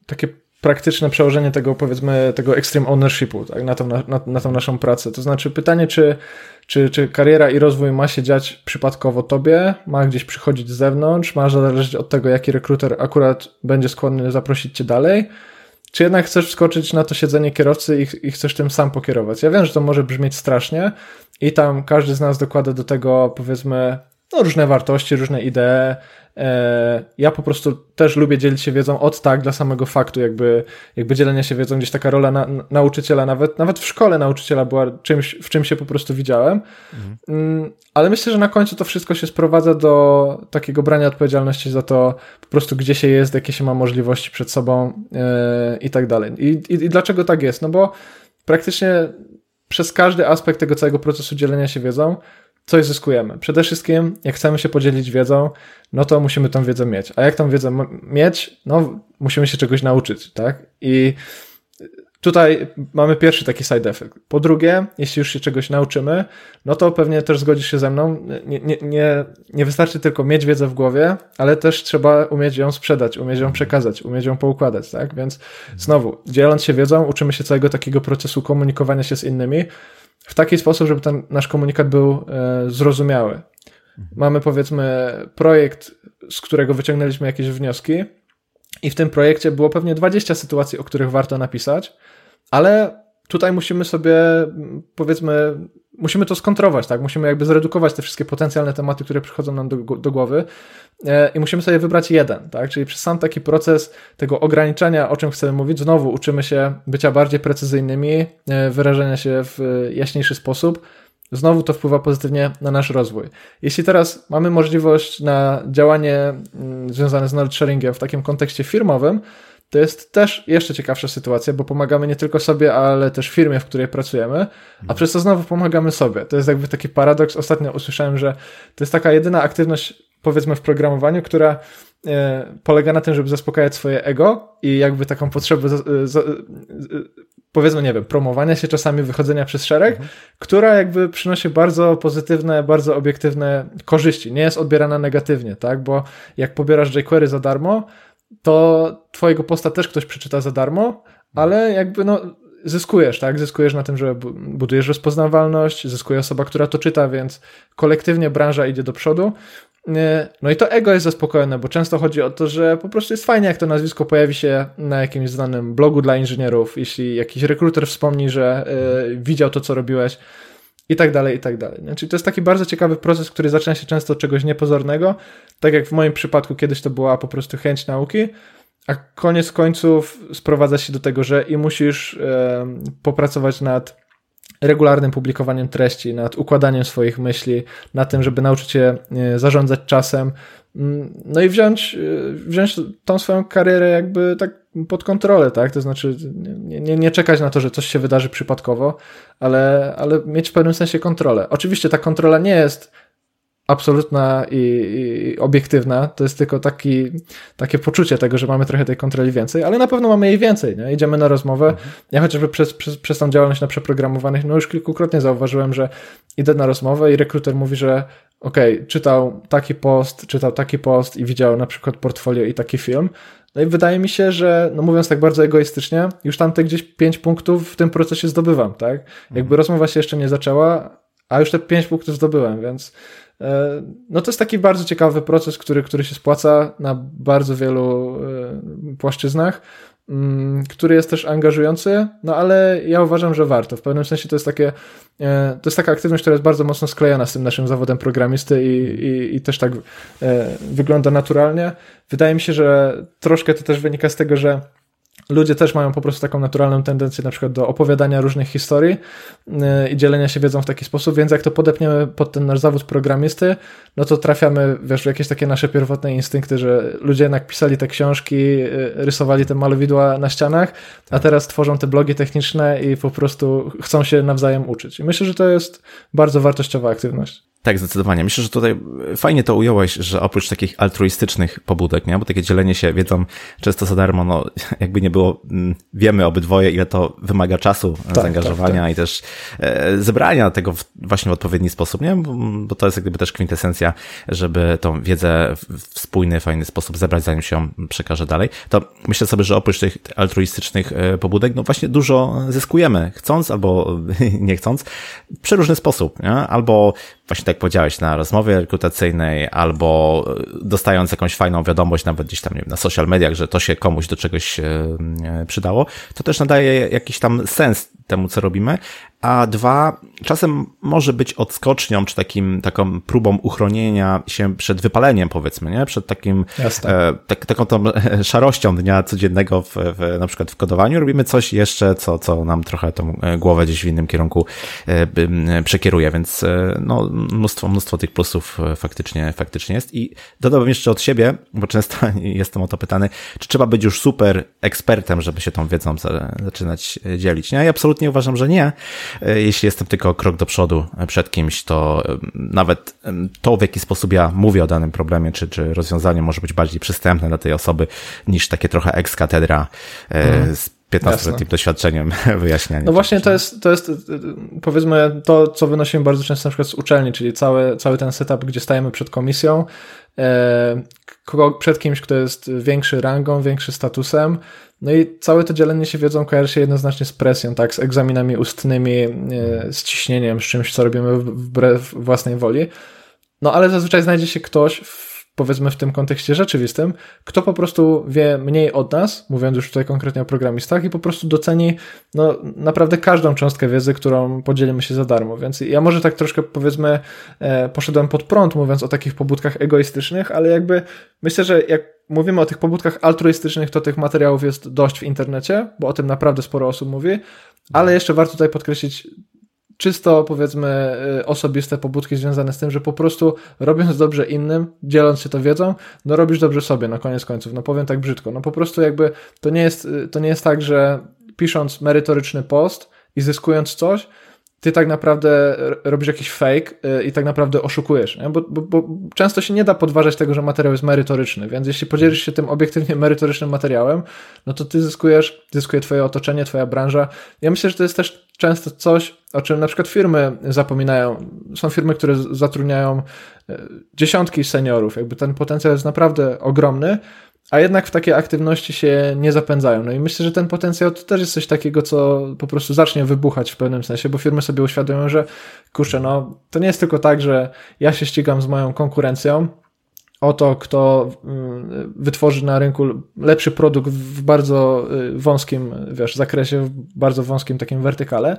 takie praktyczne przełożenie tego, powiedzmy, tego extreme ownershipu tak, na, tą, na, na tą naszą pracę. To znaczy pytanie, czy, czy, czy kariera i rozwój ma się dziać przypadkowo tobie, ma gdzieś przychodzić z zewnątrz, ma zależeć od tego, jaki rekruter akurat będzie skłonny zaprosić cię dalej, czy jednak chcesz wskoczyć na to siedzenie kierowcy i, i chcesz tym sam pokierować. Ja wiem, że to może brzmieć strasznie i tam każdy z nas dokłada do tego, powiedzmy, no, różne wartości, różne idee, ja po prostu też lubię dzielić się wiedzą od tak dla samego faktu, jakby, jakby dzielenia się wiedzą, gdzieś taka rola na, nauczyciela, nawet, nawet w szkole nauczyciela była czymś, w czym się po prostu widziałem. Mhm. Mm, ale myślę, że na końcu to wszystko się sprowadza do takiego brania odpowiedzialności za to, po prostu gdzie się jest, jakie się ma możliwości przed sobą yy, i tak dalej. I, i, I dlaczego tak jest? No bo praktycznie przez każdy aspekt tego całego procesu dzielenia się wiedzą coś zyskujemy. Przede wszystkim, jak chcemy się podzielić wiedzą, no to musimy tą wiedzę mieć. A jak tą wiedzę mieć, no musimy się czegoś nauczyć, tak? I tutaj mamy pierwszy taki side effect. Po drugie, jeśli już się czegoś nauczymy, no to pewnie też zgodzisz się ze mną, nie, nie, nie, nie wystarczy tylko mieć wiedzę w głowie, ale też trzeba umieć ją sprzedać, umieć ją przekazać, umieć ją poukładać, tak? Więc znowu, dzieląc się wiedzą, uczymy się całego takiego procesu komunikowania się z innymi w taki sposób, żeby ten nasz komunikat był e, zrozumiały. Mamy powiedzmy projekt, z którego wyciągnęliśmy jakieś wnioski, i w tym projekcie było pewnie 20 sytuacji, o których warto napisać, ale tutaj musimy sobie, powiedzmy, musimy to skontrować, tak? Musimy jakby zredukować te wszystkie potencjalne tematy, które przychodzą nam do, do głowy e, i musimy sobie wybrać jeden, tak? Czyli przez sam taki proces tego ograniczania, o czym chcemy mówić, znowu uczymy się bycia bardziej precyzyjnymi, e, wyrażenia się w jaśniejszy sposób, znowu to wpływa pozytywnie na nasz rozwój. Jeśli teraz mamy możliwość na działanie mm, związane z knowledge sharingiem w takim kontekście firmowym, to jest też jeszcze ciekawsza sytuacja, bo pomagamy nie tylko sobie, ale też firmie, w której pracujemy, a przez to znowu pomagamy sobie. To jest jakby taki paradoks. Ostatnio usłyszałem, że to jest taka jedyna aktywność, powiedzmy, w programowaniu, która e, polega na tym, żeby zaspokajać swoje ego i jakby taką potrzebę, powiedzmy, nie wiem, promowania się czasami, wychodzenia przez szereg, mhm. która jakby przynosi bardzo pozytywne, bardzo obiektywne korzyści. Nie jest odbierana negatywnie, tak? Bo jak pobierasz jQuery za darmo, to twojego posta też ktoś przeczyta za darmo, ale jakby no zyskujesz, tak? Zyskujesz na tym, że budujesz rozpoznawalność, zyskuje osoba, która to czyta, więc kolektywnie branża idzie do przodu. No i to ego jest zaspokojone, bo często chodzi o to, że po prostu jest fajnie, jak to nazwisko pojawi się na jakimś znanym blogu dla inżynierów, jeśli jakiś rekruter wspomni, że y, widział to, co robiłeś i tak dalej, i tak dalej. Czyli to jest taki bardzo ciekawy proces, który zaczyna się często od czegoś niepozornego, tak jak w moim przypadku kiedyś to była po prostu chęć nauki, a koniec końców sprowadza się do tego, że i musisz y, popracować nad regularnym publikowaniem treści, nad układaniem swoich myśli, na tym, żeby nauczyć się e, zarządzać czasem, mm, no i wziąć, e, wziąć tą swoją karierę jakby tak pod kontrolę, tak? To znaczy nie, nie, nie czekać na to, że coś się wydarzy przypadkowo, ale, ale mieć w pewnym sensie kontrolę. Oczywiście ta kontrola nie jest absolutna i, i, obiektywna, to jest tylko taki, takie poczucie tego, że mamy trochę tej kontroli więcej, ale na pewno mamy jej więcej, nie? Idziemy na rozmowę. Mhm. Ja chociażby przez, przez, przez tą działalność na przeprogramowanych, no już kilkukrotnie zauważyłem, że idę na rozmowę i rekruter mówi, że okej, okay, czytał taki post, czytał taki post i widział na przykład portfolio i taki film, no i wydaje mi się, że, no mówiąc tak bardzo egoistycznie, już tam te gdzieś pięć punktów w tym procesie zdobywam, tak? Jakby mhm. rozmowa się jeszcze nie zaczęła, a już te pięć punktów zdobyłem, więc no to jest taki bardzo ciekawy proces, który, który się spłaca na bardzo wielu e, płaszczyznach, mm, który jest też angażujący, no ale ja uważam, że warto. W pewnym sensie to jest takie, e, to jest taka aktywność, która jest bardzo mocno sklejona z tym naszym zawodem programisty i, i, i też tak wygląda naturalnie. Wydaje mi się, że troszkę to też wynika z tego, że ludzie też mają po prostu taką naturalną tendencję na przykład do opowiadania różnych historii yy, i dzielenia się wiedzą w taki sposób, więc jak to podepniemy pod ten nasz zawód programisty, no to trafiamy, wiesz, w jakieś takie nasze pierwotne instynkty, że ludzie jednak pisali te książki, yy, rysowali te malowidła na ścianach, a teraz tworzą te blogi techniczne i po prostu chcą się nawzajem uczyć. I myślę, że to jest bardzo wartościowa aktywność. Tak, zdecydowanie. Myślę, że tutaj fajnie to ująłeś, że oprócz takich altruistycznych pobudek, nie? bo takie dzielenie się wiedzą często za darmo, no jakby nie było, mm, wiemy obydwoje, ile to wymaga czasu, tak, zaangażowania tak, tak. i też e, zebrania tego w, właśnie w odpowiedni sposób, nie? Bo, bo, to jest jak gdyby też kwintesencja, żeby tą wiedzę w spójny, fajny sposób zebrać, zanim się ją przekaże dalej. To myślę sobie, że oprócz tych altruistycznych e, pobudek, no właśnie dużo zyskujemy, chcąc albo nie chcąc, w przeróżny sposób, nie? Albo właśnie tak powiedziałeś, na rozmowie rekrutacyjnej albo dostając jakąś fajną wiadomość, nawet gdzieś tam nie wiem, na social mediach, że to się komuś do czegoś e, przydało, to też nadaje jakiś tam sens temu, co robimy, a dwa, czasem może być odskocznią, czy takim, taką próbą uchronienia się przed wypaleniem, powiedzmy, nie? Przed takim, e, tak, taką tą szarością dnia codziennego w, w, na przykład w kodowaniu. Robimy coś jeszcze, co, co nam trochę tą e, głowę gdzieś w innym kierunku e, przekieruje, więc e, no, mnóstwo, mnóstwo tych plusów e, faktycznie, faktycznie jest. I dodałbym jeszcze od siebie, bo często jestem o to pytany, czy trzeba być już super ekspertem, żeby się tą wiedzą zaczynać dzielić, nie? Ja absolutnie uważam, że nie, E, jeśli jestem tylko krok do przodu przed kimś, to e, nawet to, w jaki sposób ja mówię o danym problemie, czy, czy rozwiązaniu może być bardziej przystępne dla tej osoby niż takie trochę ex katedra e, mhm 15-letnim doświadczeniem wyjaśniania. No właśnie to jest, to jest powiedzmy to, co wynosimy bardzo często na przykład z uczelni, czyli cały, cały ten setup, gdzie stajemy przed komisją, e, przed kimś, kto jest większy rangą, większy statusem, no i całe to dzielenie się wiedzą kojarzy się jednoznacznie z presją, tak, z egzaminami ustnymi, e, z ciśnieniem, z czymś, co robimy wbrew własnej woli. No ale zazwyczaj znajdzie się ktoś powiedzmy w tym kontekście rzeczywistym, kto po prostu wie mniej od nas, mówiąc już tutaj konkretnie o programistach i po prostu doceni no, naprawdę każdą cząstkę wiedzy, którą podzielimy się za darmo. Więc ja może tak troszkę powiedzmy e, poszedłem pod prąd, mówiąc o takich pobudkach egoistycznych, ale jakby myślę, że jak mówimy o tych pobudkach altruistycznych, to tych materiałów jest dość w internecie, bo o tym naprawdę sporo osób mówi, ale jeszcze warto tutaj podkreślić czysto powiedzmy y, osobiste pobudki związane z tym, że po prostu robiąc dobrze innym, dzieląc się to wiedzą, no robisz dobrze sobie na koniec końców. No powiem tak brzydko. No po prostu jakby to nie jest, y, to nie jest tak, że pisząc merytoryczny post i zyskując coś, ty tak naprawdę robisz jakiś fake y, i tak naprawdę oszukujesz, bo, bo, bo, często się nie da podważać tego, że materiał jest merytoryczny, więc jeśli podzielisz się tym obiektywnie merytorycznym materiałem, no to ty zyskujesz, zyskuje twoje otoczenie, twoja branża. Ja myślę, że to jest też często coś, o czym na przykład firmy zapominają. Są firmy, które zatrudniają y, dziesiątki seniorów, jakby ten potencjał jest naprawdę ogromny, a jednak w takie aktywności się nie zapędzają. No i myślę, że ten potencjał to też jest coś takiego, co po prostu zacznie wybuchać w pewnym sensie, bo firmy sobie uświadomią, że kurczę, no to nie jest tylko tak, że ja się ścigam z moją konkurencją, o to, kto mm, wytworzy na rynku lepszy produkt w bardzo y, wąskim, wiesz, zakresie, w bardzo wąskim takim wertykale,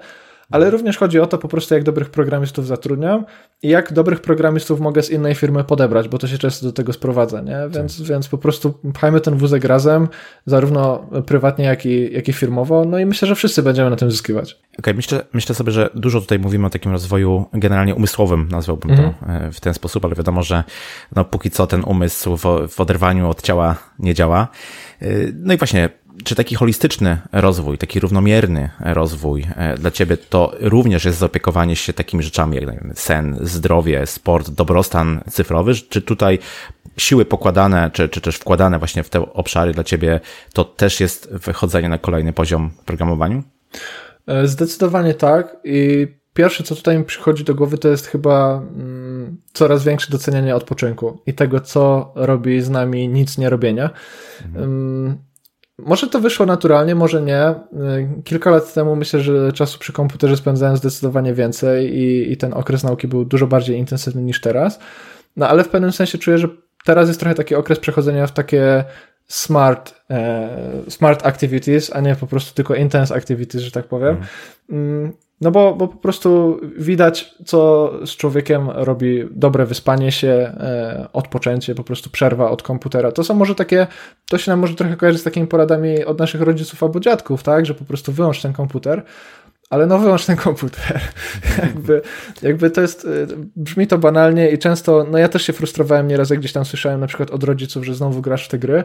ale również chodzi o to po prostu, jak dobrych programistów zatrudniam i jak dobrych programistów mogę z innej firmy podebrać, bo to się często do tego sprowadza, nie? Więc, tak. więc po prostu pchajmy ten wózek razem, zarówno prywatnie, jak i, jak i firmowo, no i myślę, że wszyscy będziemy na tym zyskiwać. Okej, okay, myślę, myślę sobie, że dużo tutaj mówimy o takim rozwoju generalnie umysłowym, nazwałbym to mm. w ten sposób, ale wiadomo, że no, póki co ten umysł w, w oderwaniu od ciała nie działa. E, no i właśnie czy taki holistyczny rozwój, taki równomierny rozwój e, dla ciebie to również jest zaopiekowanie się takimi rzeczami jak sen, zdrowie, sport, dobrostan cyfrowy? Czy tutaj siły pokładane, czy, czy też wkładane właśnie w te obszary dla ciebie to też jest wychodzenie na kolejny poziom programowaniu? E, zdecydowanie tak i pierwsze, co tutaj mi przychodzi do głowy, to jest chyba mm, coraz większe docenianie odpoczynku i tego, co robi z nami nic nie robienia. Mhm. Może to wyszło naturalnie, może nie. Y, kilka lat temu myślę, że czasu przy komputerze spędzałem zdecydowanie więcej i, i ten okres nauki był dużo bardziej intensywny niż teraz. No ale w pewnym sensie czuję, że teraz jest trochę taki okres przechodzenia w takie smart, e, smart activities, a nie po prostu tylko intense activities, że tak powiem. Mm. No bo, bo po prostu widać, co z człowiekiem robi dobre wyspanie się, e, odpoczęcie, po prostu przerwa od komputera. To są może takie, to się nam może trochę kojarzy z takimi poradami od naszych rodziców albo dziadków, tak, że po prostu wyłącz ten komputer, ale no wyłącz ten komputer. jakby, jakby to jest, y, brzmi to banalnie i często, no ja też się frustrowałem nieraz, jak gdzieś tam słyszałem na przykład od rodziców, że znowu grasz w te gry.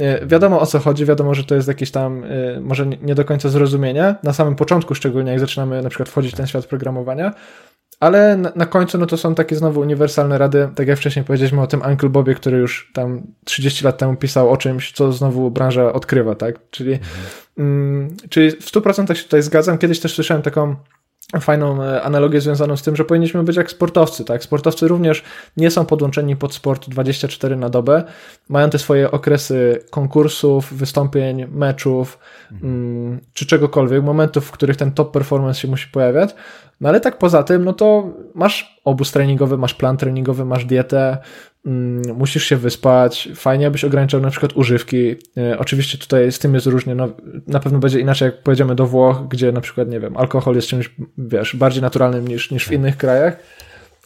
Y, wiadomo o co chodzi, wiadomo, że to jest jakieś tam y, może nie do końca zrozumienie, na samym początku szczególnie, jak zaczynamy na przykład wchodzić w ten świat programowania, ale na, na, końcu no to są takie znowu uniwersalne rady, tak jak wcześniej powiedzieliśmy o tym Uncle Bobie, który już tam 30 lat temu pisał o czymś, co znowu branża odkrywa, tak? Czyli, mhm. mm, czyli w 100% się tutaj zgadzam. Kiedyś też słyszałem taką fajną e, analogię związaną z tym, że powinniśmy być jak sportowcy, tak? Sportowcy również nie są podłączeni pod sport 24 na dobę, mają te swoje okresy konkursów, wystąpień, meczów, mhm. mm, czy czegokolwiek, momentów, w których ten top performance się musi pojawiać, no ale tak poza tym, no to masz obóz treningowy, masz plan treningowy, masz dietę, musisz się wyspać, fajnie abyś ograniczał na przykład używki. E, oczywiście tutaj z tym jest różnie, no, na pewno będzie inaczej jak pojedziemy do Włoch, gdzie na przykład, nie wiem, alkohol jest czymś, wiesz, bardziej naturalnym niż, niż w innych krajach,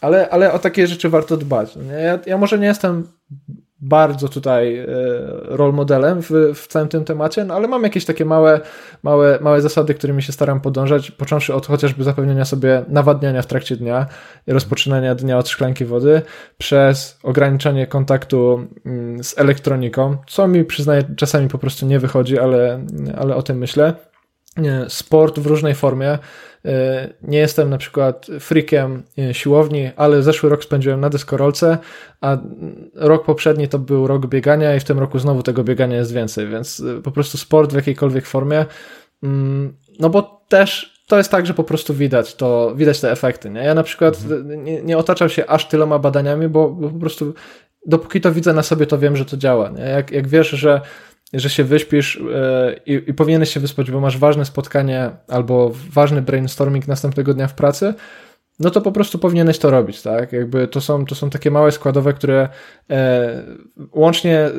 ale, ale o takie rzeczy warto dbać. Ja, ja może nie jestem bardzo tutaj e, role modelem w, w całym tym temacie, no ale mam jakieś takie małe, małe, małe zasady, którymi się staram podążać, począwszy od chociażby zapewnienia sobie nawadniania w trakcie dnia rozpoczynania dnia od szklanki wody, przez ograniczanie kontaktu mm, z elektroniką, co mi przyznaję czasami po prostu nie wychodzi, ale, ale o tym myślę sport w różnej formie. Nie jestem na przykład freakiem siłowni, ale zeszły rok spędziłem na deskorolce, a rok poprzedni to był rok biegania i w tym roku znowu tego biegania jest więcej, więc po prostu sport w jakiejkolwiek formie. Mm, no bo też to jest tak, że po prostu widać to, widać te efekty. Nie? Ja na przykład mhm. nie, nie otaczam się aż tyloma badaniami, bo, bo, po prostu dopóki to widzę na sobie, to wiem, że to działa. Nie? Jak, jak wiesz, że że się wyśpisz yy, i, i powinieneś się wyspać, bo masz ważne spotkanie albo ważny brainstorming następnego dnia w pracy, no to po prostu powinieneś to robić, tak? Jakby to są, to są takie małe składowe, które e, łącznie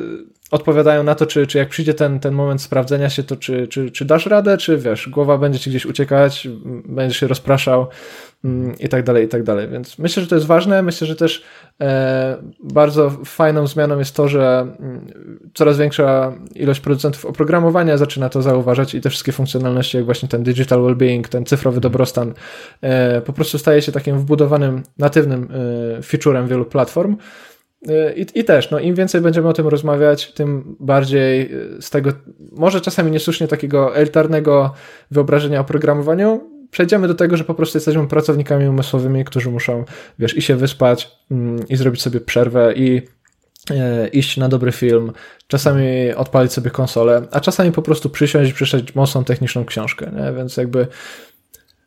odpowiadają na to, czy, czy jak przyjdzie ten, ten moment sprawdzenia się, to czy, czy, czy dasz radę, czy wiesz, głowa będzie ci gdzieś uciekać, będziesz się rozpraszał mm, i tak dalej, i tak dalej. Więc myślę, że to jest ważne. Myślę, że też e, bardzo fajną zmianą jest to, że mm, coraz większa ilość producentów oprogramowania zaczyna to zauważać i te wszystkie funkcjonalności, jak właśnie ten digital well-being, ten cyfrowy dobrostan, e, po prostu staje się takim wbudowanym, natywnym e, featurem wielu platform. I, I też, no im więcej będziemy o tym rozmawiać, tym bardziej y, z tego, może czasami niesłusznie takiego elitarnego wyobrażenia o programowaniu, przejdziemy do tego, że po prostu jesteśmy pracownikami umysłowymi, którzy muszą, wiesz, i się wyspać, mm, i zrobić sobie przerwę, i e, iść na dobry film, czasami odpalić sobie konsolę, a czasami po prostu przysiąść i przeczytać mocną techniczną książkę, nie? więc jakby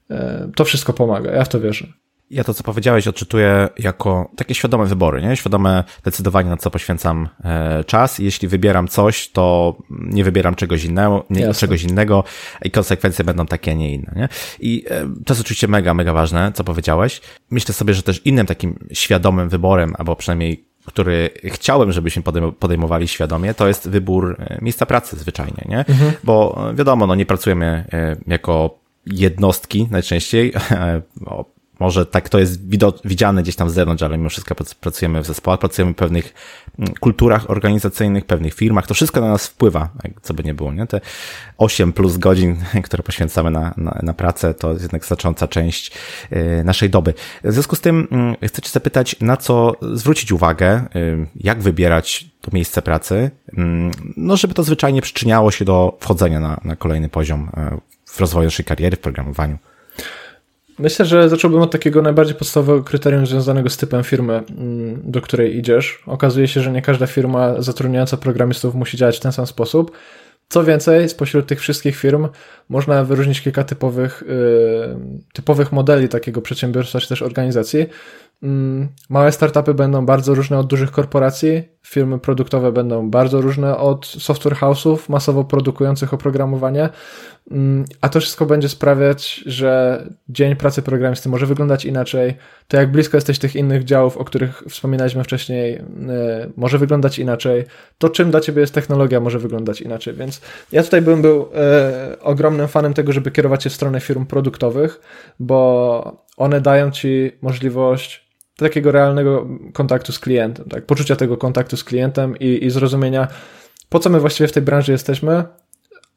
e, to wszystko pomaga, ja w to wierzę. Ja to, co powiedziałeś, odczytuję jako takie świadome wybory, nie? Świadome decydowanie, na co poświęcam e, czas. Jeśli wybieram coś, to nie wybieram czegoś innego, nie, czegoś innego i konsekwencje będą takie, a nie inne, nie? I e, to jest oczywiście mega, mega ważne, co powiedziałeś. Myślę sobie, że też innym takim świadomym wyborem, albo przynajmniej który chciałem, żebyśmy podejmowali świadomie, to jest wybór e, miejsca pracy zwyczajnie, nie? Mhm. Bo wiadomo, no nie pracujemy jako jednostki najczęściej, może tak to jest widziane gdzieś tam z zewnątrz, ale mimo wszystko pracujemy w zespołach, pracujemy w pewnych mm, kulturach organizacyjnych, pewnych firmach. To wszystko na nas wpływa, co by nie było. Nie? Te 8 plus godzin, które poświęcamy na, na, na pracę, to jest jednak znacząca część y, naszej doby. W związku z tym mm, chcę Cię zapytać, na co zwrócić uwagę, y, jak wybierać to miejsce pracy, mm, no żeby to zwyczajnie przyczyniało się do wchodzenia na, na kolejny poziom y, w rozwoju naszej kariery, w programowaniu. Myślę, że zacząłbym od takiego najbardziej podstawowego kryterium związanego z typem firmy, mm, do której idziesz. Okazuje się, że nie każda firma zatrudniająca programistów musi działać w ten sam sposób. Co więcej, spośród tych wszystkich firm można wyróżnić kilka typowych, yy, typowych modeli takiego przedsiębiorstwa czy też organizacji. Mm, małe startupy będą bardzo różne od dużych korporacji, firmy produktowe będą bardzo różne od software house'ów masowo produkujących oprogramowanie, mm, a to wszystko będzie sprawiać, że dzień pracy programisty może wyglądać inaczej, to jak blisko jesteś tych innych działów, o których wspominaliśmy wcześniej, y, może wyglądać inaczej, to czym dla ciebie jest technologia może wyglądać inaczej, więc ja tutaj bym był e, ogromnym fanem tego, żeby kierować się w stronę firm produktowych, bo one dają ci możliwość takiego realnego kontaktu z klientem, tak? poczucia tego kontaktu z klientem i, i zrozumienia, po co my właściwie w tej branży jesteśmy.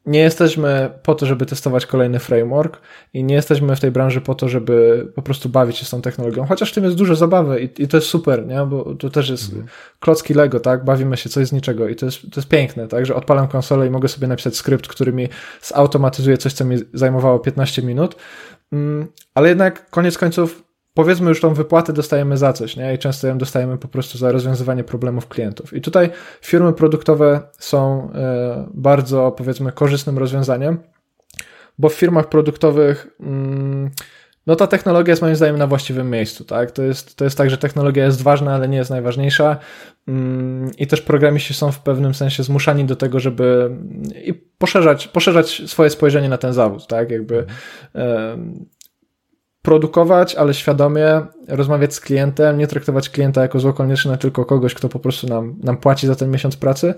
Nie jesteśmy po to, żeby testować kolejny framework i nie jesteśmy w tej branży po to, żeby po prostu bawić się z tą technologią. Chociaż w tym jest dużo zabawy i, i to jest super, nie? bo to też jest mhm. klocki Lego, tak? Bawimy się coś z niczego i to jest, to jest piękne, tak? Że odpalam konsolę i mogę sobie napisać skrypt, który mi zautomatyzuje coś, co mi zajmowało 15 minut. Mm, ale jednak koniec końców powiedzmy już tą wypłatę dostajemy za coś, nie? I często ją dostajemy po prostu za rozwiązywanie problemów klientów. I tutaj firmy produktowe są e, bardzo, powiedzmy, korzystnym rozwiązaniem, bo w firmach produktowych mm, no ta technologia jest moim zdaniem na właściwym miejscu, tak? To jest, to jest tak, że technologia jest ważna, ale nie jest najważniejsza mm, i też programiści są w pewnym sensie zmuszani do tego, żeby i poszerzać, poszerzać swoje spojrzenie na ten zawód, tak? Jakby produkować, ale świadomie rozmawiać z klientem, nie traktować klienta jako zło konieczne, tylko kogoś, kto po prostu nam, nam płaci za ten miesiąc pracy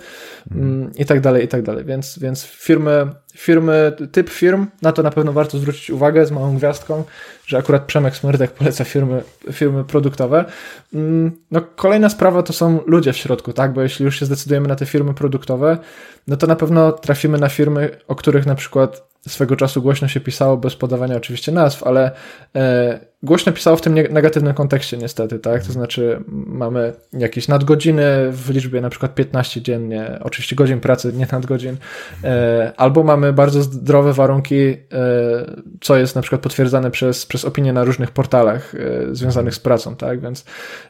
mm. i tak dalej, i tak dalej. Więc, więc firmy, firmy, typ firm, na to na pewno warto zwrócić uwagę z małą gwiazdką, że akurat Przemek Smyrdek poleca firmy, firmy produktowe. Mm, no, kolejna sprawa to są ludzie w środku, tak? Bo jeśli już się zdecydujemy na te firmy produktowe, no to na pewno trafimy na firmy, o których na przykład swego czasu głośno się pisało, bez podawania oczywiście nazw, ale e, głośno pisało w tym negatywnym kontekście niestety, tak? To znaczy mamy jakieś nadgodziny w liczbie na przykład 15 dziennie, oczywiście godzin pracy, nie nadgodzin, e, albo mamy bardzo zdrowe warunki, e, co jest na przykład potwierdzane przez, przez opinie na różnych portalach e, związanych z pracą, tak? Więc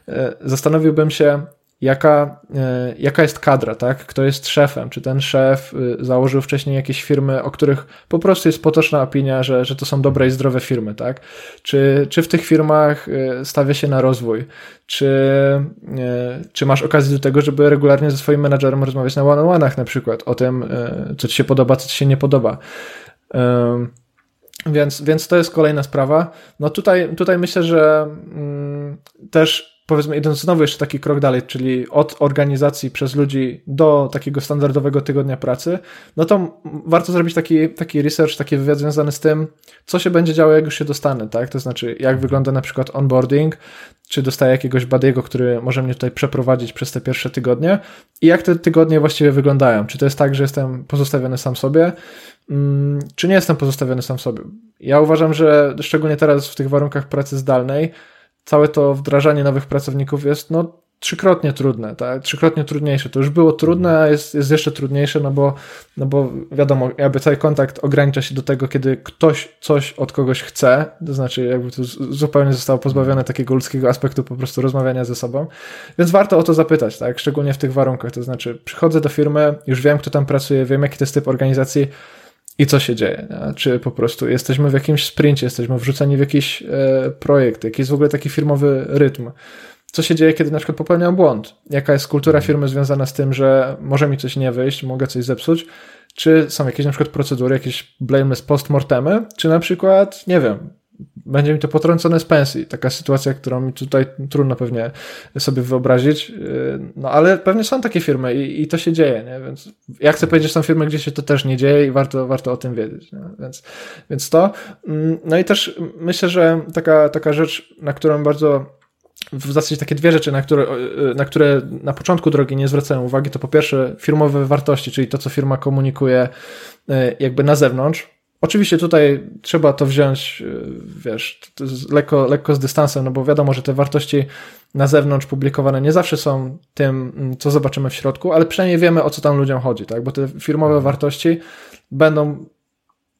e, zastanowiłbym się, jaka, e, jaka jest kadra, tak? Kto jest szefem? Czy ten szef y, założył wcześniej jakieś firmy, o których po prostu jest potoczna opinia, że, że to są dobre i zdrowe firmy, tak? Czy, czy w tych firmach y, stawia się na rozwój? Czy, y, czy masz okazję do tego, żeby regularnie ze swoim menadżerem rozmawiać na one-on-one'ach na przykład o tym, co ci się podoba, co ci się nie podoba? Więc, więc to jest kolejna sprawa. No tutaj, tutaj myślę, że mm, też powiedzmy idąc znowu jeszcze taki krok dalej, czyli od organizacji przez ludzi do takiego standardowego tygodnia pracy, no to warto zrobić taki, taki research, taki wywiad związany z tym, co się będzie działo, jak już się dostanę, tak? To znaczy, jak wygląda na przykład onboarding, czy dostaję jakiegoś badiego, który może mnie tutaj przeprowadzić przez te pierwsze tygodnie i jak te tygodnie właściwie wyglądają. Czy to jest tak, że jestem pozostawiony sam sobie, mm, czy nie jestem pozostawiony sam sobie. Ja uważam, że szczególnie teraz w tych warunkach pracy zdalnej, całe to wdrażanie nowych pracowników jest no, trzykrotnie trudne, tak? trzykrotnie trudniejsze. To już było trudne, a jest, jest jeszcze trudniejsze, no bo, no bo wiadomo, jakby cały kontakt ogranicza się do tego, kiedy ktoś coś od kogoś chce, to znaczy jakby to zupełnie zostało pozbawione takiego ludzkiego aspektu po prostu rozmawiania ze sobą, więc warto o to zapytać, tak? szczególnie w tych warunkach, to znaczy przychodzę do firmy, już wiem, kto tam pracuje, wiem, jaki to jest typ organizacji, i co się dzieje. Nie? Czy po prostu jesteśmy w jakimś sprincie, jesteśmy wrzuceni w jakiś e, projekt, jaki jest w ogóle taki firmowy rytm. Co się dzieje, kiedy na przykład popełniam błąd? Jaka jest kultura firmy związana z tym, że może mi coś nie wyjść, mogę coś zepsuć? Czy są jakieś na przykład procedury, jakieś blameless postmortemy? Czy na przykład, nie wiem, będzie mi to potrącone z pensji. Taka sytuacja, którą mi tutaj trudno pewnie sobie wyobrazić. Yy, no ale pewnie są takie firmy i, i to się dzieje, nie? Więc ja chcę powiedzieć, że są firmy, gdzie się to też nie dzieje i warto, warto o tym wiedzieć. Nie? Więc, więc to. Mm, no i też myślę, że taka, taka rzecz, na którą bardzo w zasadzie takie dwie rzeczy, na które, yy, na które na początku drogi nie zwracają uwagi, to po pierwsze firmowe wartości, czyli to, co firma komunikuje yy, jakby na zewnątrz, Oczywiście tutaj trzeba to wziąć, y, wiesz, lekko, lekko z dystansem, no bo wiadomo, że te wartości na zewnątrz publikowane nie zawsze są tym, mm, co zobaczymy w środku, ale przynajmniej wiemy, o co tam ludziom chodzi, tak? Bo te firmowe wartości będą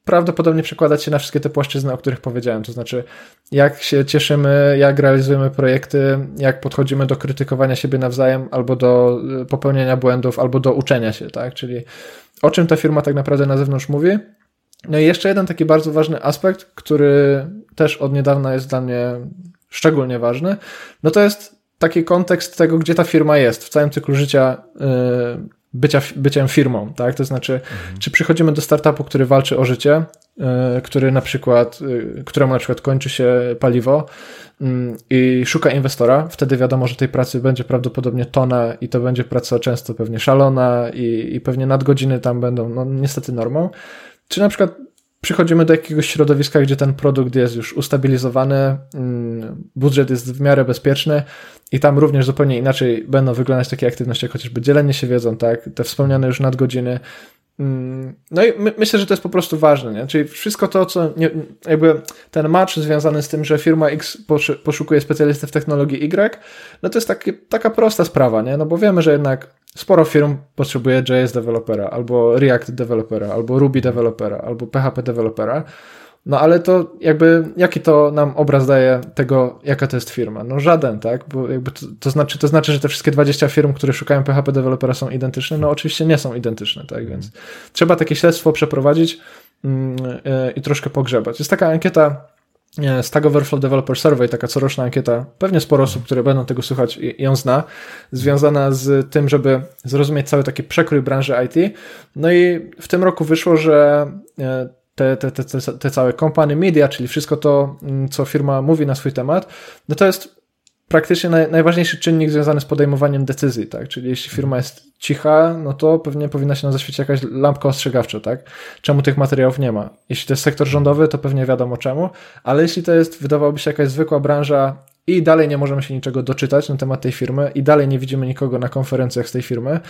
prawdopodobnie przekładać się na wszystkie te płaszczyzny, o których powiedziałem. To znaczy, jak się cieszymy, jak realizujemy projekty, jak podchodzimy do krytykowania siebie nawzajem, albo do y, popełniania błędów, albo do uczenia się, tak? Czyli o czym ta firma tak naprawdę na zewnątrz mówi, no i jeszcze jeden taki bardzo ważny aspekt, który też od niedawna jest dla mnie szczególnie ważny, no to jest taki kontekst tego, gdzie ta firma jest w całym cyklu życia yy, bycia, byciem firmą, tak? To znaczy, mhm. czy przychodzimy do startupu, który walczy o życie, yy, który na przykład, yy, któremu na przykład kończy się paliwo i szuka inwestora, wtedy wiadomo, że tej pracy będzie prawdopodobnie tona i to będzie praca często pewnie szalona i, i pewnie nadgodziny tam będą, no niestety normą. Czy na przykład przychodzimy do jakiegoś środowiska, gdzie ten produkt jest już ustabilizowany, mm, budżet jest w miarę bezpieczny i tam również zupełnie inaczej będą wyglądać takie aktywności, jak chociażby dzielenie się wiedzą, tak, te wspomniane już nadgodziny, Mm, no i my, myślę, że to jest po prostu ważne, nie? Czyli wszystko to, co nie, jakby ten match związany z tym, że firma X poszukuje specjalisty w technologii Y, no to jest taki, taka prosta sprawa, nie? No bo wiemy, że jednak sporo firm potrzebuje JS dewelopera, albo React dewelopera, albo Ruby dewelopera, albo PHP dewelopera. No ale to jakby, jaki to nam obraz daje tego, jaka to jest firma? No żaden, tak? Bo jakby to, to, znaczy, to znaczy, że te wszystkie 20 firm, które szukają PHP dewelopera są identyczne? No oczywiście nie są identyczne, tak? Więc trzeba takie śledztwo przeprowadzić mm, e, i troszkę pogrzebać. Jest taka ankieta Stack Overflow Developer Survey, taka coroczna ankieta, pewnie sporo osób, które będą tego słuchać ją zna, związana z tym, żeby zrozumieć cały taki przekrój branży IT. No i w tym roku wyszło, że e, te, te, te, te, te całe company media, czyli wszystko to, mm, co firma mówi na swój temat, no to jest praktycznie naj, najważniejszy czynnik związany z podejmowaniem decyzji, tak? Czyli jeśli firma jest cicha, no to pewnie powinna się nam zaświecić jakaś lampka ostrzegawcza, tak? Czemu tych materiałów nie ma? Jeśli to jest sektor rządowy, to pewnie wiadomo czemu, ale jeśli to jest, wydawałoby się, jakaś zwykła branża i dalej nie możemy się niczego doczytać na temat tej firmy i dalej nie widzimy nikogo na konferencjach z tej firmy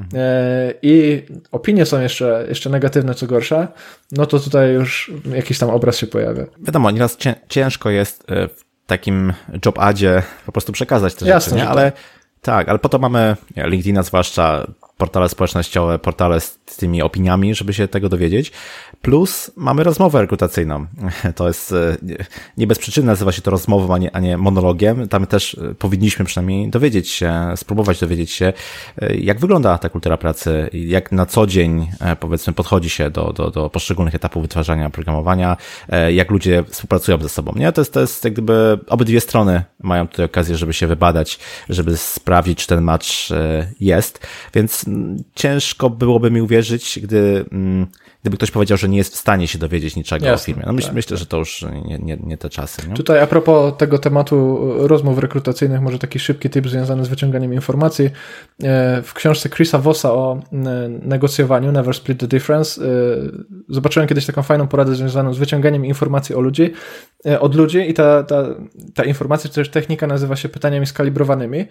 mhm. i opinie są jeszcze, jeszcze negatywne, co gorsza, no to tutaj już jakiś tam obraz się pojawia. Wiadomo, nieraz ciężko jest w takim job adzie po prostu przekazać te Jasne, rzeczy, nie? ale tak. tak, ale po to mamy LinkedIna zwłaszcza, portale społecznościowe, portale z tymi opiniami, żeby się tego dowiedzieć. Plus mamy rozmowę rekrutacyjną. To jest e, nie bez przyczyny nazywa się to rozmową, a nie, a nie monologiem. Tam też e, powinniśmy przynajmniej dowiedzieć się, spróbować dowiedzieć się, e, jak wygląda ta kultura pracy, jak na co dzień powiedzmy podchodzi się do, do, do poszczególnych etapów wytwarzania programowania, jak ludzie współpracują ze sobą. Nie? To jest, to jest jak gdyby obydwie strony mają tutaj okazję, żeby się wybadać, żeby sprawdzić, czy ten match jest, więc ciężko byłoby mi uwierzyć, gdy, mm, gdyby ktoś powiedział, że nie jest w stanie się dowiedzieć niczego Jasne, o firmie. No myśl, tak, myślę, tak. że to już nie, nie, nie te czasy. Nie? Tutaj a propos tego tematu rozmów rekrutacyjnych, może taki szybki tip związany z wyciąganiem informacji. E, w książce Chrisa Vossa o negocjowaniu Never Split the Difference e, zobaczyłem kiedyś taką fajną poradę związaną z wyciąganiem informacji o ludzi, od ludzi i ta, ta, ta informacja, czy też technika nazywa się pytaniami skalibrowanymi.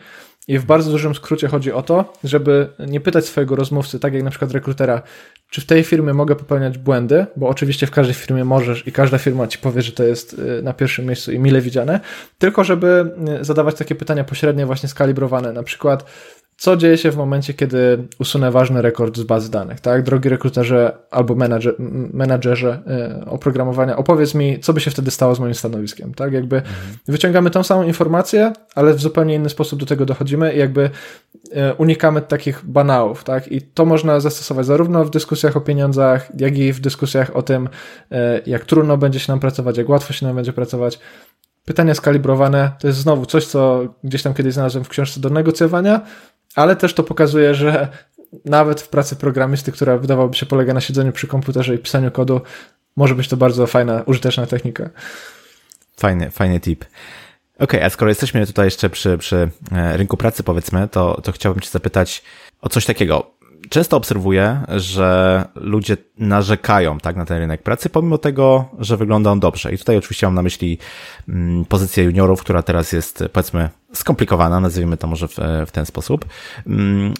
I w bardzo dużym skrócie chodzi o to, żeby nie pytać swojego rozmówcy, tak jak na przykład rekrutera, czy w tej firmie mogę popełniać błędy, bo oczywiście w każdej firmie możesz i każda firma ci powie, że to jest y, na pierwszym miejscu i mile widziane, tylko żeby y, zadawać takie pytania pośrednie, właśnie skalibrowane. Na przykład, co dzieje się w momencie, kiedy usunę ważny rekord z bazy danych, tak? Drogi rekruterze albo menadżer, menadżerze e, oprogramowania, opowiedz mi, co by się wtedy stało z moim stanowiskiem, tak? Jakby mhm. wyciągamy tą samą informację, ale w zupełnie inny sposób do tego dochodzimy i jakby e, unikamy takich banałów, tak? I to można zastosować zarówno w dyskusjach o pieniądzach, jak i w dyskusjach o tym, e, jak trudno będzie się nam pracować, jak łatwo się nam będzie pracować. Pytania skalibrowane to jest znowu coś, co gdzieś tam kiedyś znalazłem w książce do negocjowania, ale też to pokazuje, że nawet w pracy programisty, która wydawałoby się polega na siedzeniu przy komputerze i pisaniu kodu, może być to bardzo fajna, użyteczna technika. Fajny, fajny tip. Okej, okay, a skoro jesteśmy tutaj jeszcze przy, przy e, rynku pracy, powiedzmy, to, to chciałbym Cię zapytać o coś takiego. Często obserwuję, że ludzie narzekają tak na ten rynek pracy, pomimo tego, że wygląda on dobrze. I tutaj oczywiście mam na myśli mm, pozycję juniorów, która teraz jest, powiedzmy, skomplikowana, nazwijmy to może w, w ten sposób. Mm,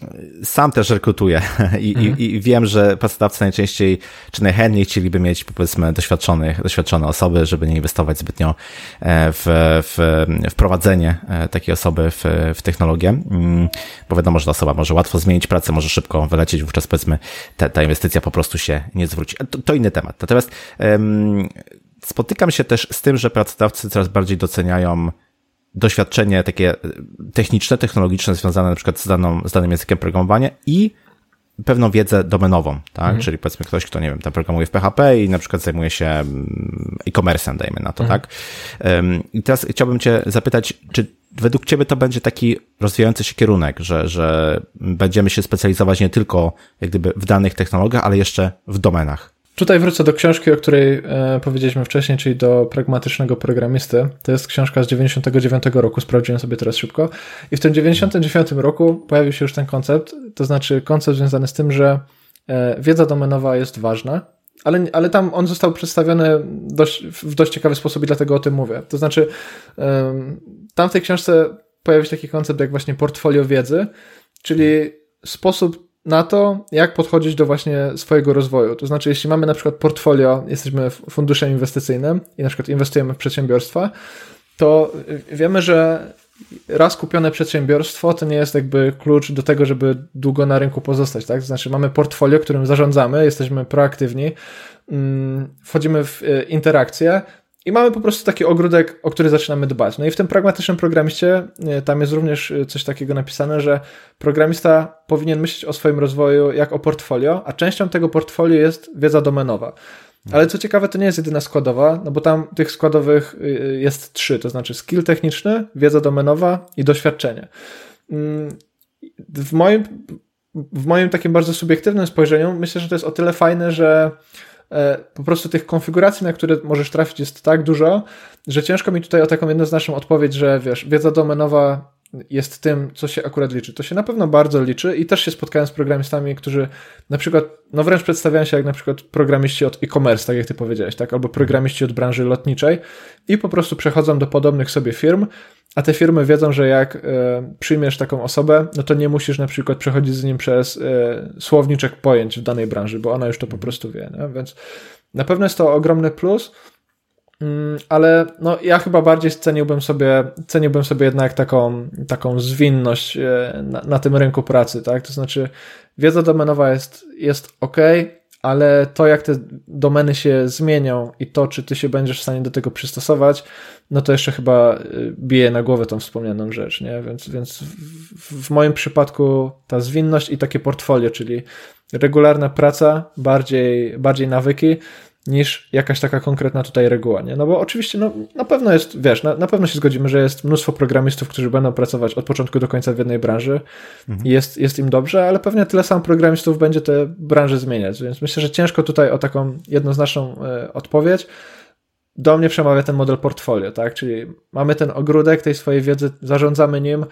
sam też rekrutuję i, mhm. i, i, wiem, że pracodawcy najczęściej, czy najchętniej chcieliby mieć, powiedzmy, doświadczonych, doświadczone osoby, żeby nie inwestować zbytnio e, w, w wprowadzenie e, takiej osoby w, w technologię, mm, bo wiadomo, że ta osoba może łatwo zmienić pracę, może szybko wylecieć, wówczas powiedzmy ta, ta inwestycja po prostu się nie zwróci. To, to inny temat. Natomiast um, spotykam się też z tym, że pracodawcy coraz bardziej doceniają doświadczenie takie e, techniczne, technologiczne związane na przykład z, daną, z danym językiem programowania i pewną wiedzę domenową, tak? Mhm. Czyli powiedzmy ktoś, kto, nie wiem, tam programuje w PHP i na przykład zajmuje się mm, e-commerce'em, dajmy na to, mhm. tak? I teraz chciałbym cię zapytać, czy według ciebie to będzie taki rozwijający się kierunek, że, że będziemy się specjalizować nie tylko jak gdyby w danych technologiach, ale jeszcze w domenach? Tutaj wrócę do książki, o której e, powiedzieliśmy wcześniej, czyli do pragmatycznego programisty. To jest książka z 99 roku, sprawdziłem sobie teraz szybko. I w tym 99 roku pojawił się już ten koncept, to znaczy koncept związany z tym, że e, wiedza domenowa jest ważna, ale, ale tam on został przedstawiony dość, w dość ciekawy sposób i dlatego o tym mówię. To znaczy, e, tam w tej książce pojawił się taki koncept jak właśnie portfolio wiedzy, czyli sposób na to, jak podchodzić do właśnie swojego rozwoju. To znaczy, jeśli mamy na przykład portfolio, jesteśmy funduszem inwestycyjnym i na przykład inwestujemy w przedsiębiorstwa, to wiemy, że raz kupione przedsiębiorstwo to nie jest jakby klucz do tego, żeby długo na rynku pozostać, tak? To znaczy mamy portfolio, którym zarządzamy, jesteśmy proaktywni, mm, wchodzimy w e, interakcje, i mamy po prostu taki ogródek, o który zaczynamy dbać. No i w tym pragmatycznym programiście e, tam jest również e, coś takiego napisane, że programista powinien myśleć o swoim rozwoju jak o portfolio, a częścią tego portfolio jest wiedza domenowa. Ale co ciekawe, to nie jest jedyna składowa, no bo tam tych składowych e, jest trzy, to znaczy skill techniczny, wiedza domenowa i doświadczenie. Mm, w moim, w moim takim bardzo subiektywnym spojrzeniu myślę, że to jest o tyle fajne, że po prostu tych konfiguracji, na które możesz trafić jest tak dużo, że ciężko mi tutaj o taką jednoznaczną odpowiedź, że wiesz, wiedza domenowa jest tym, co się akurat liczy. To się na pewno bardzo liczy i też się spotkałem z programistami, którzy na przykład, no wręcz przedstawiają się jak na przykład programiści od e-commerce, tak jak ty powiedziałeś, tak? Albo programiści od branży lotniczej i po prostu przechodzą do podobnych sobie firm, a te firmy wiedzą, że jak e, przyjmiesz taką osobę, no to nie musisz na przykład przechodzić z nim przez e, słowniczek pojęć w danej branży, bo ona już to po prostu wie, nie? więc na pewno jest to ogromny plus, ale no, ja chyba bardziej ceniłbym sobie, ceniłbym sobie jednak taką, taką zwinność e, na, na tym rynku pracy, tak? To znaczy, wiedza domenowa jest, jest ok, ale to, jak te domeny się zmienią i to, czy ty się będziesz w stanie do tego przystosować, no to jeszcze chyba e, bije na głowę tą wspomnianą rzecz, nie? Więc, więc w, w moim przypadku ta zwinność i takie portfolio, czyli regularna praca, bardziej, bardziej nawyki, niż jakaś taka konkretna tutaj reguła, nie? No bo oczywiście, no, na pewno jest, wiesz, na, na pewno się zgodzimy, że jest mnóstwo programistów, którzy będą pracować od początku do końca w jednej branży mhm. i jest, jest im dobrze, ale pewnie tyle samo programistów będzie te branże zmieniać, więc myślę, że ciężko tutaj o taką jednoznaczną e, odpowiedź. Do mnie przemawia ten model portfolio, tak? Czyli mamy ten ogródek tej swojej wiedzy, zarządzamy nim,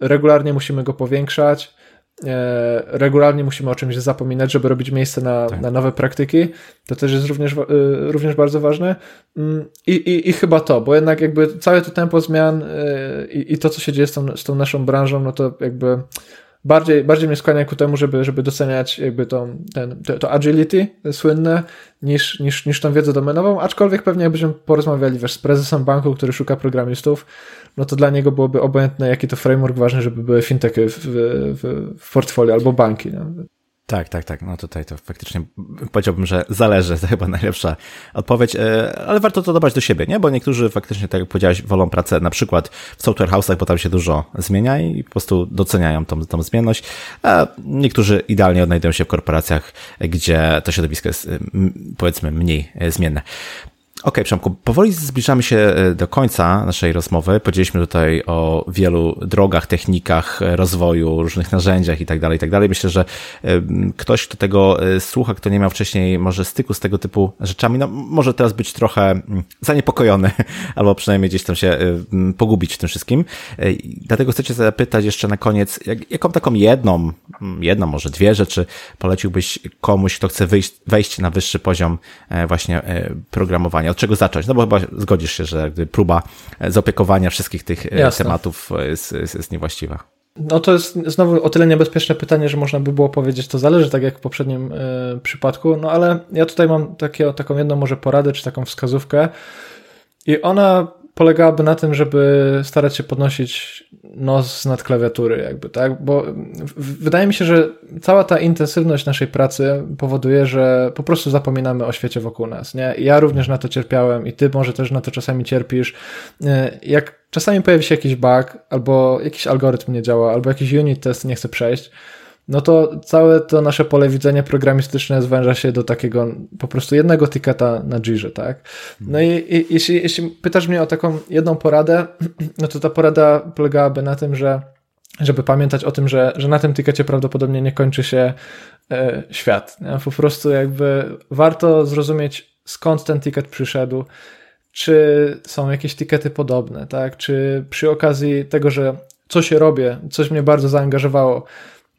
regularnie musimy go powiększać, regularnie musimy o czymś zapominać, żeby robić miejsce na, tak. na nowe praktyki. To też jest również, e, również bardzo ważne. Mm, I, i, I chyba to, bo jednak jakby całe to tempo zmian e, i, i to, co się dzieje z tą, z tą naszą branżą, no to jakby bardziej, bardziej mnie skłania ku temu, żeby, żeby doceniać jakby tą, ten, to, to agility słynne niż, niż, niż tą wiedzę domenową, aczkolwiek pewnie jakbyśmy porozmawiali wiesz, z prezesem banku, który szuka programistów, no to dla niego byłoby obojętne, jaki to framework ważny, żeby były fintechy w, w, w portfolio albo banki. No. Tak, tak, tak. No tutaj to faktycznie powiedziałbym, że zależy, to chyba najlepsza odpowiedź, e, ale warto to dobrać do siebie, nie? Bo niektórzy faktycznie, tak jak powiedziałeś, wolą pracę na przykład w software house'ach, bo tam się dużo zmienia i po prostu doceniają tą, tą zmienność, a niektórzy idealnie odnajdują się w korporacjach, gdzie to środowisko jest powiedzmy mniej zmienne. Okej, okay, Przemku, powoli zbliżamy się e, do końca naszej rozmowy. Powiedzieliśmy tutaj o wielu drogach, technikach e, rozwoju, różnych narzędziach i tak dalej, i tak. Myślę, że e, ktoś, kto tego słucha, kto nie miał wcześniej może styku z tego typu rzeczami, no może teraz być trochę mm, zaniepokojony, albo przynajmniej gdzieś tam się pogubić w tym wszystkim. Dlatego chcę cię zapytać jeszcze na koniec, jak, jaką taką jedną, jedną, może dwie rzeczy poleciłbyś komuś, kto chce wyjść, wejść na wyższy poziom właśnie programowania? Od czego zacząć? No bo chyba zgodzisz się, że próba zaopiekowania wszystkich tych e, Jasne. tematów jest, jest, jest niewłaściwa. No to jest znowu o tyle niebezpieczne pytanie, że można by było powiedzieć, to zależy, tak jak w poprzednim y, przypadku, no ale ja tutaj mam takie, taką jedną może poradę, czy taką wskazówkę i ona polegałaby na tym, żeby starać się podnosić nos nad klawiatury, jakby, tak? Bo wydaje mi się, że cała ta intensywność naszej pracy powoduje, że po prostu zapominamy o świecie wokół nas, nie? ja również na to cierpiałem i ty może też na to czasami cierpisz. Jak czasami pojawi się jakiś bug, albo jakiś algorytm nie działa, albo jakiś unit test nie chce przejść, no to całe to nasze pole widzenia programistyczne zwęża się do takiego po prostu jednego tiketa na Jirze, tak? No i, i jeśli, jeśli pytasz mnie o taką jedną poradę, no to ta porada polegałaby na tym, że żeby pamiętać o tym, że, że na tym tikecie prawdopodobnie nie kończy się e, świat. Nie? Po prostu jakby warto zrozumieć, skąd ten ticket przyszedł, czy są jakieś tikety podobne, tak? Czy przy okazji tego, że coś robię, coś mnie bardzo zaangażowało,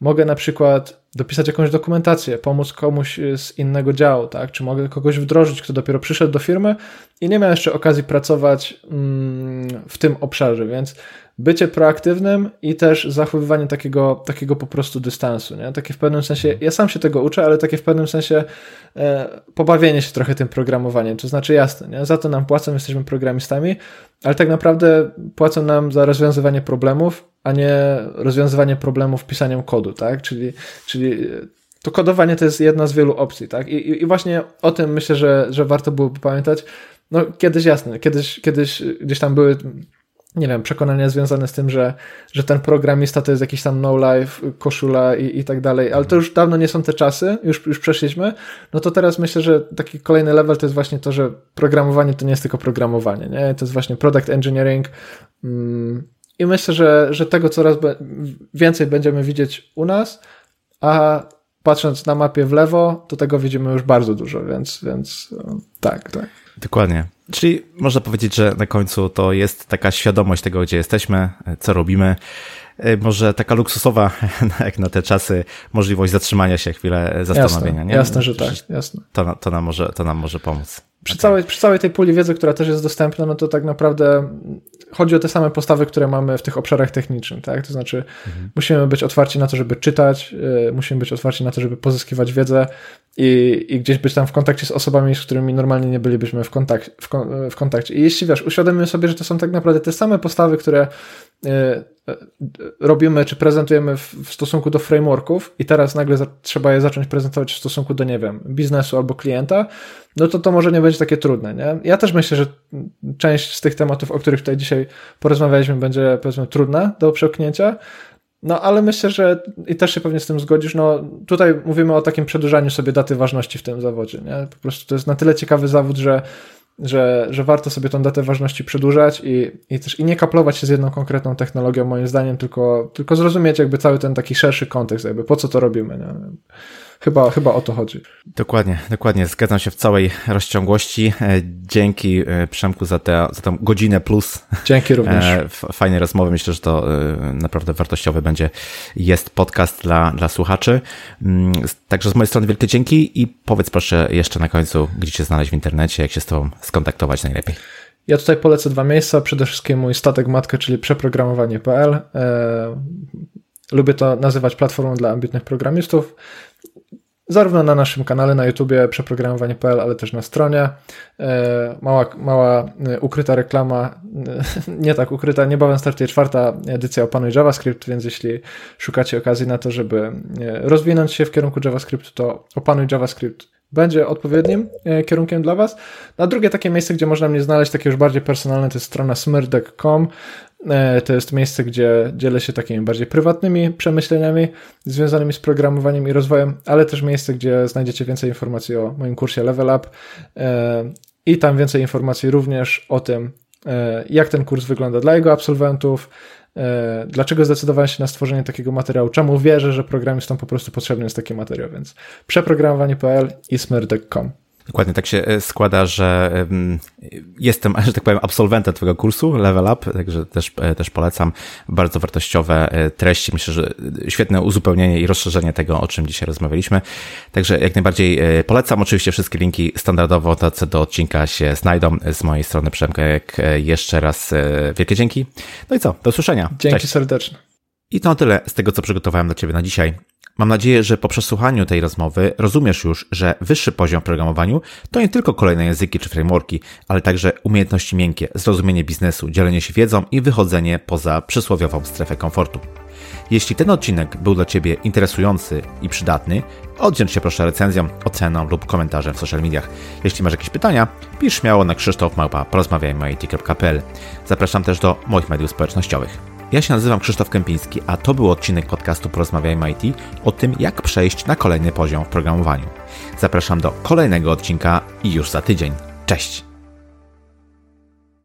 Mogę na przykład dopisać jakąś dokumentację, pomóc komuś z innego działu, tak? Czy mogę kogoś wdrożyć, kto dopiero przyszedł do firmy i nie miał jeszcze okazji pracować mm, w tym obszarze, więc bycie proaktywnym i też zachowywanie takiego, takiego po prostu dystansu, nie? Takie w pewnym sensie, ja sam się tego uczę, ale takie w pewnym sensie e, pobawienie się trochę tym programowaniem, to znaczy jasne, nie? Za to nam płacą, jesteśmy programistami, ale tak naprawdę płacą nam za rozwiązywanie problemów, a nie rozwiązywanie problemów pisaniem kodu, tak? Czyli, czyli to kodowanie to jest jedna z wielu opcji, tak? I, i właśnie o tym myślę, że, że warto byłoby pamiętać. No, kiedyś jasne, kiedyś, kiedyś gdzieś tam były nie wiem, przekonania związane z tym, że, że ten programista to jest jakiś tam no-life, koszula i, i tak dalej, ale to już dawno nie są te czasy, już, już przeszliśmy, no to teraz myślę, że taki kolejny level to jest właśnie to, że programowanie to nie jest tylko programowanie, nie? To jest właśnie product engineering mm, i myślę, że, że tego coraz więcej będziemy widzieć u nas, a patrząc na mapie w lewo, to tego widzimy już bardzo dużo, więc, więc tak, tak. Dokładnie. Czyli można powiedzieć, że na końcu to jest taka świadomość tego, gdzie jesteśmy, co robimy. E, może taka luksusowa, jak na te czasy, możliwość zatrzymania się, chwilę zastanowienia. Jasne, nie? jasne że tak, jasne. To, to, nam może, to nam może pomóc. Przy, okay. całej, przy całej tej puli wiedzy, która też jest dostępna, no to tak naprawdę chodzi o te same postawy, które mamy w tych obszarach technicznych, tak? To znaczy mhm. musimy być otwarci na to, żeby czytać, yy, musimy być otwarci na to, żeby pozyskiwać wiedzę i, i gdzieś być tam w kontakcie z osobami, z którymi normalnie nie bylibyśmy w, kontakt, w, w kontakcie. I jeśli wiesz, uświadomimy sobie, że to są tak naprawdę te same postawy, które yy, robimy czy prezentujemy w, w, stosunku do frameworków i teraz nagle trzeba je zacząć prezentować w stosunku do, nie wiem, biznesu albo klienta, no to to może nie będzie takie trudne, nie? Ja też myślę, że część z tych tematów, o których tutaj dzisiaj porozmawialiśmy, będzie powiedzmy trudna do przełknięcia, no ale myślę, że i też się pewnie z tym zgodzisz, no tutaj mówimy o takim przedłużaniu sobie daty ważności w tym zawodzie, nie? Po prostu to jest na tyle ciekawy zawód, że że, że warto sobie tą datę ważności przedłużać i, i też i nie kaplować się z jedną konkretną technologią, moim zdaniem, tylko, tylko zrozumieć jakby cały ten taki szerszy kontekst, jakby po co to robimy. Nie? Chyba, chyba o to chodzi. Dokładnie, dokładnie. Zgadzam się w całej rozciągłości. E, dzięki e, Przemku za, tę za tą godzinę plus. Dzięki również. E, fajnej rozmowy. Myślę, że to naprawdę wartościowy będzie, jest podcast dla, dla słuchaczy. Mm, także z mojej strony wielkie dzięki i powiedz proszę jeszcze na końcu, gdzie cię znaleźć w internecie, jak się z tobą skontaktować najlepiej. Ja tutaj polecę dwa miejsca. Przede wszystkim mój statek matkę, czyli przeprogramowanie.pl. Lubię to nazywać platformą dla ambitnych programistów zarówno na naszym kanale na YouTubie przeprogramowanie.pl, ale też na stronie. E, mała, mała e, ukryta reklama, e, nie tak ukryta, niebawem startuje czwarta edycja Opanuj JavaScript, więc jeśli szukacie okazji na to, żeby rozwinąć się w kierunku JavaScript, to Opanuj JavaScript będzie odpowiednim kierunkiem dla Was. A drugie takie miejsce, gdzie można mnie znaleźć, takie już bardziej personalne, to jest strona smyrdek.com. E, to jest miejsce, gdzie dzielę się takimi bardziej prywatnymi przemyśleniami związanymi z programowaniem i rozwojem, ale też miejsce, gdzie znajdziecie więcej informacji o moim kursie Level Up e, i tam więcej informacji również o tym, e, jak ten kurs wygląda dla jego absolwentów, dlaczego zdecydowałem się na stworzenie takiego materiału, czemu wierzę, że programistom po prostu potrzebny jest taki materiał, więc przeprogramowanie.pl i smyrdek.com. Dokładnie tak się e, składa, że jestem, że tak powiem, absolwentem Twojego kursu Level Up, także też, e, też polecam. Bardzo wartościowe e, treści. Myślę, że świetne uzupełnienie i rozszerzenie tego, o czym dzisiaj rozmawialiśmy. Także jak najbardziej polecam. Oczywiście wszystkie linki standardowo tacy do odcinka się znajdą. Z mojej strony Przemek, jeszcze raz wielkie dzięki. No i co? Do usłyszenia. Dzięki Cześć. serdecznie. I to na tyle z tego, co przygotowałem dla Ciebie na dzisiaj. Mam nadzieję, że po przesłuchaniu tej rozmowy rozumiesz już, że wyższy poziom w programowaniu to nie tylko kolejne języki czy frameworki, ale także umiejętności miękkie, zrozumienie biznesu, dzielenie się wiedzą i wychodzenie poza przysłowiową strefę komfortu. Jeśli ten odcinek był dla Ciebie interesujący i przydatny, oddzięcz się proszę recenzją, oceną lub komentarzem w social mediach. Jeśli masz jakieś pytania, pisz śmiało na krzysztofmałpa porozmawiajmy.it.pl. Zapraszam też do moich mediów społecznościowych. Ja się nazywam Krzysztof Kępiński, a to był odcinek podcastu Porozmawiajmy IT o tym, jak przejść na kolejny poziom w programowaniu. Zapraszam do kolejnego odcinka i już za tydzień. Cześć!